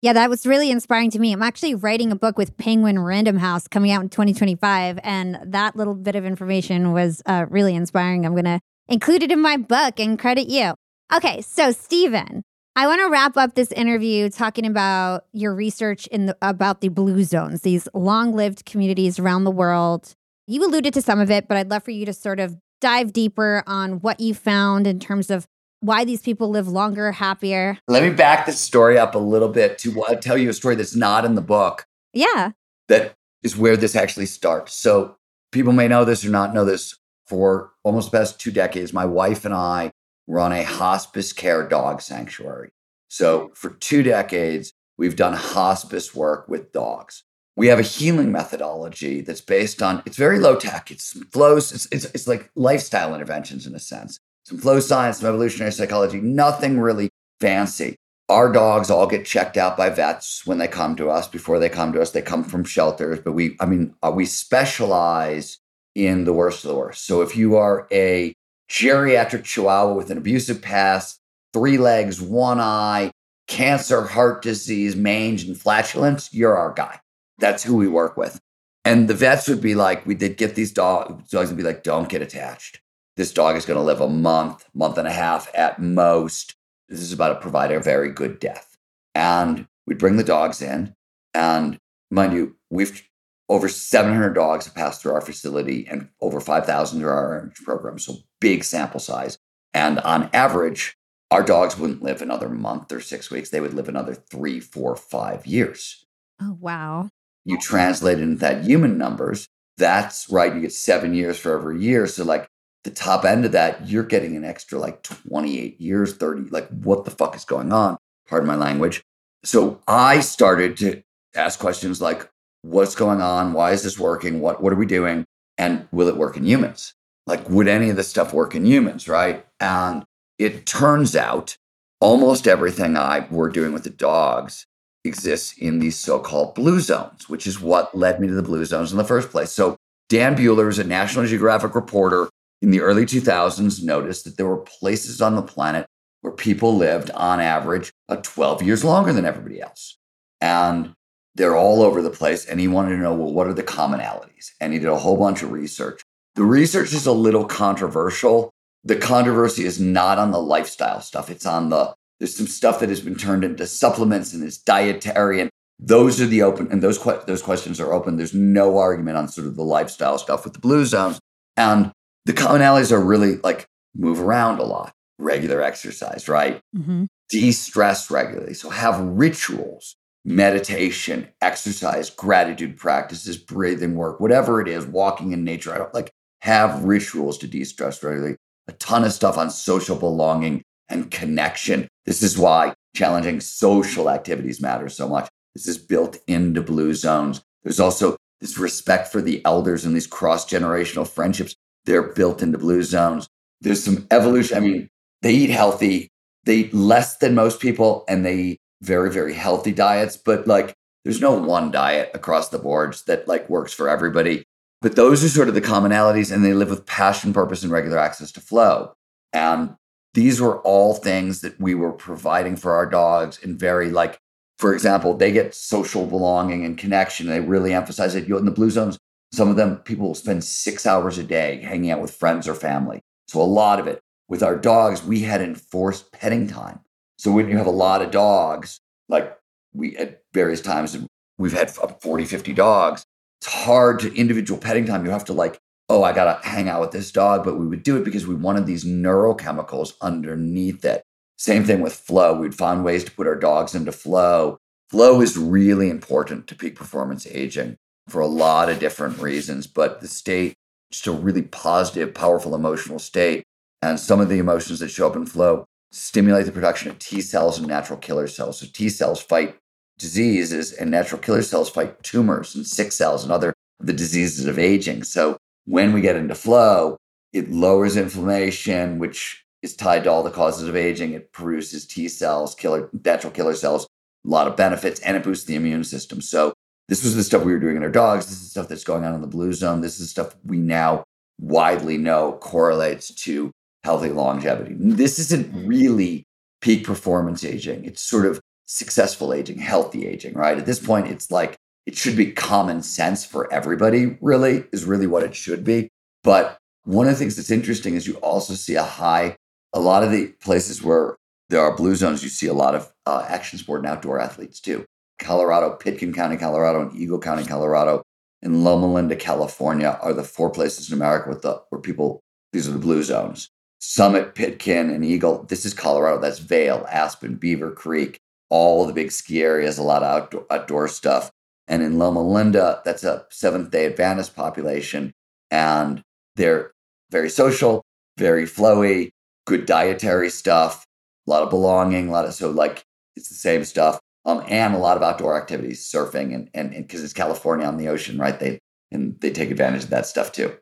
yeah, that was really inspiring to me. I'm actually writing a book with Penguin Random House coming out in 2025. And that little bit of information was uh, really inspiring. I'm going to include it in my book and credit you. Okay, so Steven, I want to wrap up this interview talking about your research in the, about the blue zones, these long-lived communities around the world. You alluded to some of it, but I'd love for you to sort of dive deeper on what you found in terms of why these people live longer, happier. Let me back this story up a little bit to uh, tell you a story that's not in the book. Yeah. That is where this actually starts. So people may know this or not know this. For almost the past two decades, my wife and I run a hospice care dog sanctuary. So for two decades, we've done hospice work with dogs. We have a healing methodology that's based on, it's very low tech. It's flows, it's, it's, it's like lifestyle interventions in a sense some flow science, some evolutionary psychology, nothing really fancy. Our dogs all get checked out by vets when they come to us. Before they come to us, they come from shelters, but we, I mean, uh, we specialize in the worst of the worst. So if you are a geriatric chihuahua with an abusive past, three legs, one eye, cancer, heart disease, mange, and flatulence, you're our guy. That's who we work with. And the vets would be like, we did get these dogs, dogs would be like, don't get attached. This dog is going to live a month, month and a half at most. This is about to provide a very good death. And we'd bring the dogs in. And mind you, we've over 700 dogs have passed through our facility and over 5,000 through our program. So big sample size. And on average, our dogs wouldn't live another month or six weeks. They would live another three, four, five years. Oh, wow. You translate into that human numbers. That's right. You get seven years for every year. So, like, the top end of that, you're getting an extra like 28 years, 30. Like, what the fuck is going on? Pardon my language. So I started to ask questions like, what's going on? Why is this working? What, what are we doing? And will it work in humans? Like, would any of this stuff work in humans? Right. And it turns out almost everything I were doing with the dogs exists in these so-called blue zones, which is what led me to the blue zones in the first place. So Dan Buettner is a National Geographic reporter in the early 2000s noticed that there were places on the planet where people lived on average uh, 12 years longer than everybody else. And they're all over the place. And he wanted to know, well, what are the commonalities? And he did a whole bunch of research. The research is a little controversial. The controversy is not on the lifestyle stuff, it's on the there's some stuff that has been turned into supplements and is dietary. And those are the open, and those, que- those questions are open. There's no argument on sort of the lifestyle stuff with the blue zones. And the commonalities are really like move around a lot, regular exercise, right? Mm-hmm. De stress regularly. So have rituals, meditation, exercise, gratitude practices, breathing work, whatever it is, walking in nature. I don't like have rituals to de stress regularly. A ton of stuff on social belonging and connection. This is why challenging social activities matters so much. This is built into blue zones. There's also this respect for the elders and these cross generational friendships. They're built into blue zones. There's some evolution. I mean, they eat healthy, they eat less than most people, and they eat very, very healthy diets. But like, there's no one diet across the boards that like works for everybody. But those are sort of the commonalities, and they live with passion, purpose, and regular access to flow. And these were all things that we were providing for our dogs in very like for example they get social belonging and connection. They really emphasize it. You in the blue zones some of them people will spend six hours a day hanging out with friends or family. So a lot of it. With our dogs we had enforced petting time. So when you have a lot of dogs like we at various times we've had 40 50 dogs it's hard to individual petting time you have to like oh, I got to hang out with this dog. But we would do it because we wanted these neurochemicals underneath it. Same thing with flow. We'd find ways to put our dogs into flow. Flow is really important to peak performance aging for a lot of different reasons, but the state, just a really positive, powerful emotional state. And some of the emotions that show up in flow stimulate the production of T cells and natural killer cells. So T cells fight diseases and natural killer cells fight tumors and sick cells and other the diseases of aging. So when we get into flow, it lowers inflammation, which is tied to all the causes of aging. It produces T cells, killer, natural killer cells, a lot of benefits, and it boosts the immune system. So this was the stuff we were doing in our dogs. This is stuff that's going on in the blue zone. This is stuff we now widely know correlates to healthy longevity. This isn't mm-hmm. really peak performance aging. It's sort of successful aging, healthy aging, right? At this mm-hmm. point, it's like it should be common sense for everybody, really, is really what it should be. But one of the things that's interesting is you also see a high, a lot of the places where there are blue zones, you see a lot of uh, action sport and outdoor athletes too. Colorado, Pitkin County, Colorado, and Eagle County, Colorado, and Loma Linda, California are the four places in America with the where people, these are the blue zones. Summit, Pitkin, and Eagle. This is Colorado. That's Vail, Aspen, Beaver Creek, all the big ski areas, a lot of outdoor, outdoor stuff. And in Loma Linda, that's a Seventh day Adventist population. And they're very social, very flowy, good dietary stuff, a lot of belonging, a lot of, so like it's the same stuff. Um, and a lot of outdoor activities, surfing, and and because it's California on the ocean, right? They and they take advantage of that stuff too.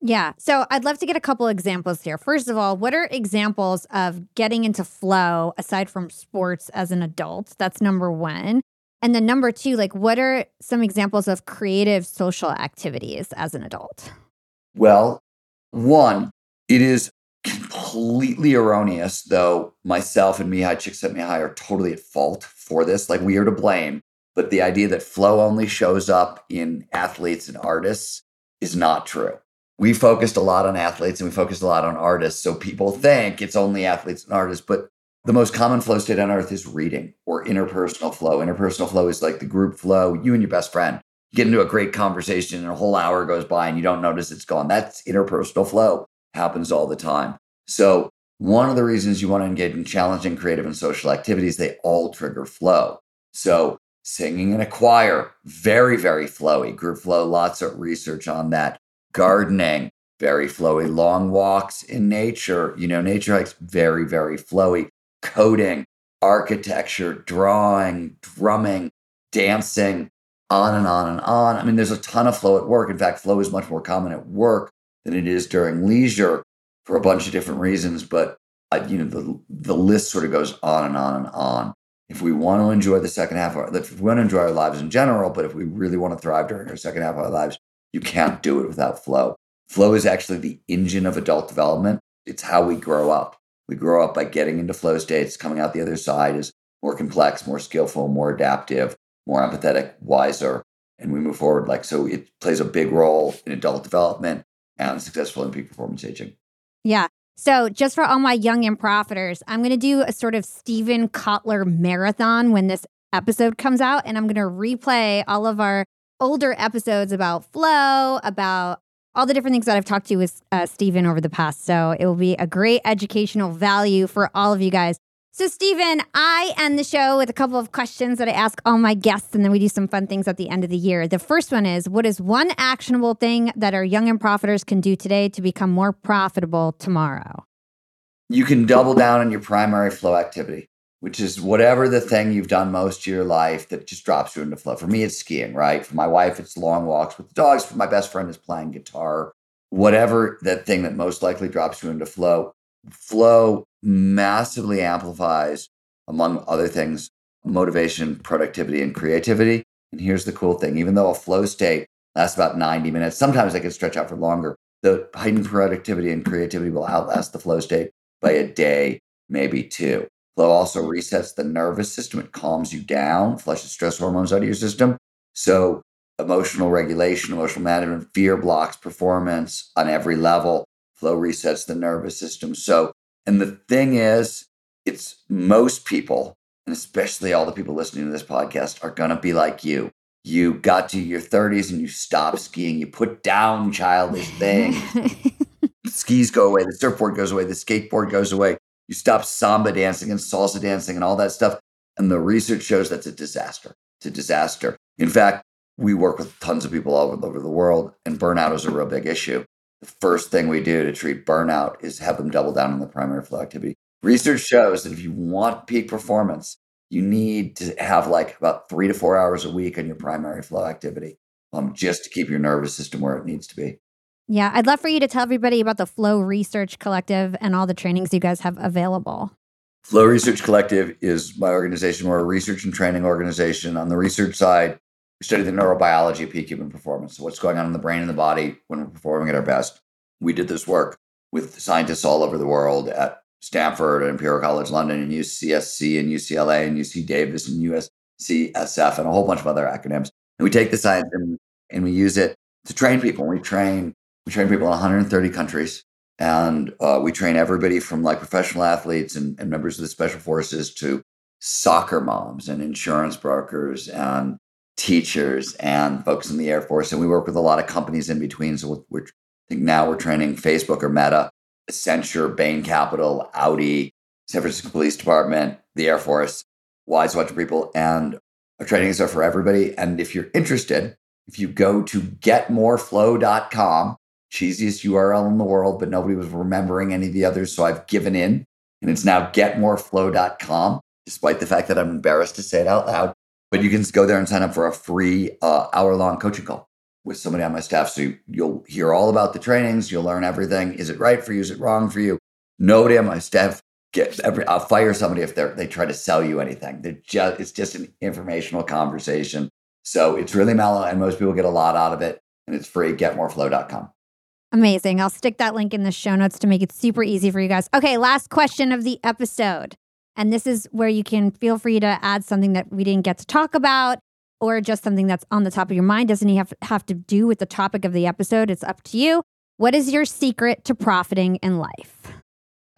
Yeah. So I'd love to get a couple examples here. First of all, what are examples of getting into flow aside from sports as an adult? That's number one. And then number two, like what are some examples of creative social activities as an adult? Well, one, it is completely erroneous, though myself and Mihaly Csikszentmihalyi are totally at fault for this. Like we are to blame. But the idea that flow only shows up in athletes and artists is not true. We focused a lot on athletes and we focused a lot on artists. So people think it's only athletes and artists, but the most common flow state on earth is reading or interpersonal flow. Interpersonal flow is like the group flow, you and your best friend get into a great conversation and a whole hour goes by and you don't notice it's gone. That's interpersonal flow. Happens all the time. So, one of the reasons you want to engage in challenging creative and social activities, they all trigger flow. So, singing in a choir, very, very flowy. Group flow, lots of research on that. Gardening, very flowy. Long walks in nature, you know, nature hikes, very, very flowy coding, architecture, drawing, drumming, dancing, on and on and on. I mean, there's a ton of flow at work. In fact, flow is much more common at work than it is during leisure for a bunch of different reasons. But uh, you know, the the list sort of goes on and on and on. if we want to enjoy the second half of our, if we want to enjoy our lives in general, but if we really want to thrive during our second half of our lives, you can't do it without flow. Flow is actually the engine of adult development. It's how we grow up. We grow up by getting into flow states, coming out the other side is more complex, more skillful, more adaptive, more empathetic, wiser, and we move forward. Like so, it plays a big role in adult development and successful in peak performance aging. Yeah. So, just for all my young and profiters, I'm going to do a sort of Steven Kotler marathon when this episode comes out. And I'm going to replay all of our older episodes about flow, about all the different things that I've talked to with uh, Steven over the past. So, it will be a great educational value for all of you guys. So, Steven, I end the show with a couple of questions that I ask all my guests, and then we do some fun things at the end of the year. The first one is What is one actionable thing that our young and profiters can do today to become more profitable tomorrow? You can double down on your primary flow activity, which is whatever the thing you've done most of your life that just drops you into flow. For me, it's skiing, right? For my wife, it's long walks with the dogs. For my best friend, it's playing guitar. Whatever that thing that most likely drops you into flow, flow massively amplifies, among other things, motivation, productivity, and creativity. And here's the cool thing even though a flow state lasts about 90 minutes, sometimes they can stretch out for longer. The heightened productivity and creativity will outlast the flow state by a day, maybe two. Flow also resets the nervous system. It calms you down, flushes stress hormones out of your system. So, emotional regulation, emotional management, fear blocks performance on every level. Flow resets the nervous system. So, and the thing is, it's most people, and especially all the people listening to this podcast, are going to be like you. You got to your 30s and you stop skiing. You put down childish things. Skis go away. The surfboard goes away. The skateboard goes away. You stop samba dancing and salsa dancing and all that stuff. And the research shows that's a disaster. It's a disaster. In fact, we work with tons of people all over the world, and burnout is a real big issue the first thing we do to treat burnout is have them double down on the primary flow activity. Research shows that if you want peak performance, you need to have like about three to four hours a week on your primary flow activity um, just to keep your nervous system where it needs to be. Yeah, I'd love for you to tell everybody about the Flow Research Collective and all the trainings you guys have available. Flow Research Collective is my organization. We're a research and training organization. On the research side, we study the neurobiology of peak human performance. So what's going on in the brain and the body when we're performing at our best. We did this work with scientists all over the world at Stanford and Imperial College London and UCSC and UCLA and UC Davis and USCSF and a whole bunch of other acronyms. And we take the science and, and we use it to train people. We train we train people in 130 countries, and uh, we train everybody from like professional athletes and, and members of the special forces to soccer moms and insurance brokers and teachers and folks in the Air Force. And we work with a lot of companies in between. So we're, I think now we're training Facebook or Meta, Accenture, Bain Capital, Audi, San Francisco Police Department, the Air Force, wide swath of people. And our trainings are for everybody. And if you're interested, if you go to getmoreflow.com, cheesiest URL in the world, but nobody was remembering any of the others. So I've given in. And it's now getmoreflow.com, despite the fact that I'm embarrassed to say it out loud. But you can go there and sign up for a free uh, hour long coaching call with somebody on my staff. So you'll hear all about the trainings. You'll learn everything. Is it right for you? Is it wrong for you? Nobody on my staff get every. I'll fire somebody if they they try to sell you anything. They're just it's just an informational conversation. So it's really mellow, and most people get a lot out of it. And it's free. GetMoreFlow.com. Amazing. I'll stick that link in the show notes to make it super easy for you guys. Okay, last question of the episode. And this is where you can feel free to add something that we didn't get to talk about or just something that's on the top of your mind. Doesn't have, have to do with the topic of the episode. It's up to you. What is your secret to profiting in life?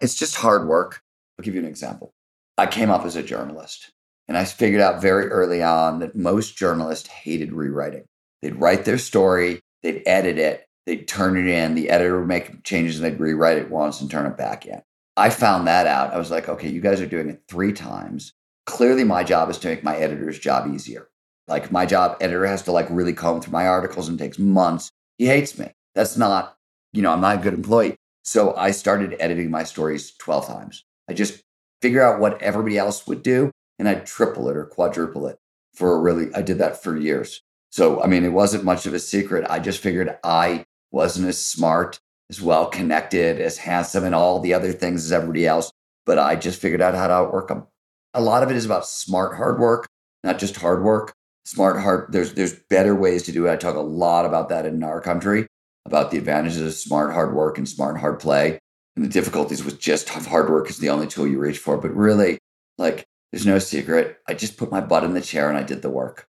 It's just hard work. I'll give you an example. I came up as a journalist and I figured out very early on that most journalists hated rewriting. They'd write their story, they'd edit it, they'd turn it in, the editor would make changes and they'd rewrite it once and turn it back in. I found that out. I was like, okay, you guys are doing it three times. Clearly, my job is to make my editor's job easier. Like my job, editor has to like really comb through my articles and takes months. He hates me. That's not, you know, I'm not a good employee. So I started editing my stories 12 times. I just figure out what everybody else would do and I'd triple it or quadruple it for a really, I did that for years. So, I mean, it wasn't much of a secret. I just figured I wasn't as smart as well connected, as handsome, and all the other things as everybody else. But I just figured out how to outwork them. a lot of it is about smart hard work, not just hard work. Smart hard, there's there's better ways to do it. I talk a lot about that in Gnar Country, about the advantages of smart hard work and smart hard play. And the difficulties with just hard work is the only tool you reach for. But really, like there's no secret. I just put my butt in the chair and I did the work.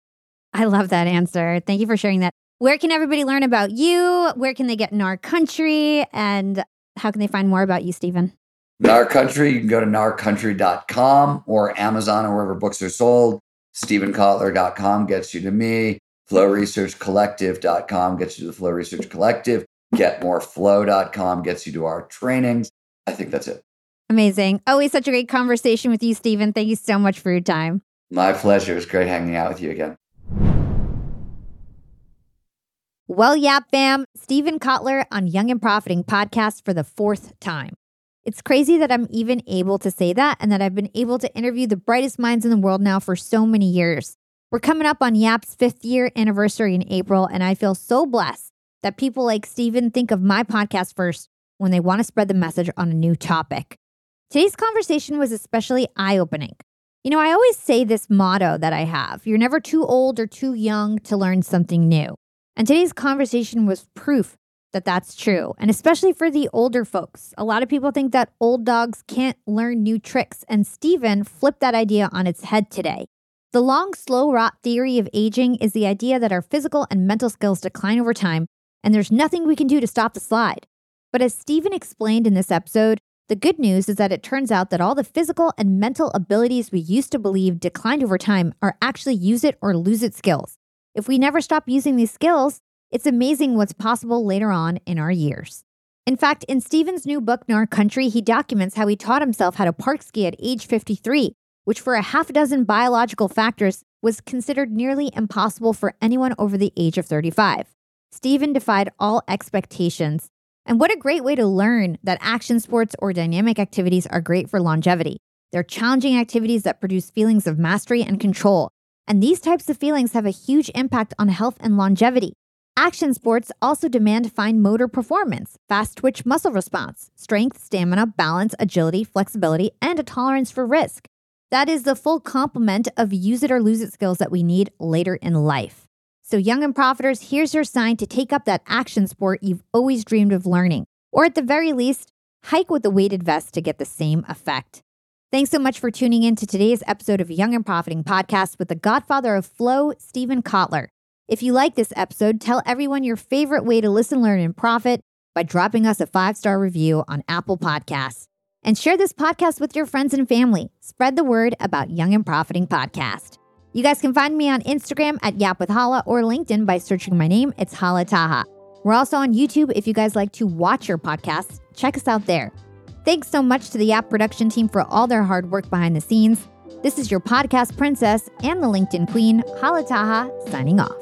I love that answer. Thank you for sharing that. Where can everybody learn about you? Where can they get in Gnar Country? And how can they find more about you, Steven? Gnar Country, you can go to gnarcountry.com or Amazon or wherever books are sold. StevenKotler.com gets you to me. FlowResearchCollective.com gets you to the Flow Research Collective. GetMoreFlow.com gets you to our trainings. I think that's it. Amazing. Always such a great conversation with you, Steven. Thank you so much for your time. My pleasure. It was great hanging out with you again. Well, Yap fam, Steven Kotler on Young and Profiting podcast for the fourth time. It's crazy that I'm even able to say that and that I've been able to interview the brightest minds in the world now for so many years. We're coming up on Yap's fifth year anniversary in April, and I feel so blessed that people like Steven think of my podcast first when they want to spread the message on a new topic. Today's conversation was especially eye opening. You know, I always say this motto that I have you're never too old or too young to learn something new. And today's conversation was proof that that's true, and especially for the older folks. A lot of people think that old dogs can't learn new tricks, and Steven flipped that idea on its head today. The long, slow rot theory of aging is the idea that our physical and mental skills decline over time, and there's nothing we can do to stop the slide. But as Steven explained in this episode, the good news is that it turns out that all the physical and mental abilities we used to believe declined over time are actually use it or lose it skills. If we never stop using these skills, it's amazing what's possible later on in our years. In fact, in Steven's new book, Gnar Country, he documents how he taught himself how to park ski at age 53, which for a half dozen biological factors was considered nearly impossible for anyone over the age of 35. Steven defied all expectations. And what a great way to learn that action sports or dynamic activities are great for longevity. They're challenging activities that produce feelings of mastery and control, and these types of feelings have a huge impact on health and longevity. Action sports also demand fine motor performance, fast twitch muscle response, strength, stamina, balance, agility, flexibility, and a tolerance for risk. That is the full complement of use it or lose it skills that we need later in life. So, young and profiters, here's your sign to take up that action sport you've always dreamed of learning, or at the very least, hike with a weighted vest to get the same effect. Thanks so much for tuning in to today's episode of Young and Profiting Podcast with the godfather of flow, Steven Kotler. If you like this episode, tell everyone your favorite way to listen, learn, and profit by dropping us a five star review on Apple Podcasts. And share this podcast with your friends and family. Spread the word about Young and Profiting Podcast. You guys can find me on Instagram at Yap with Hala or LinkedIn by searching my name. It's Hala Taha. We're also on YouTube if you guys like to watch your podcasts. Check us out there. Thanks so much to the Yap production team for all their hard work behind the scenes. This is your podcast princess and the LinkedIn queen, Hala Taha, signing off.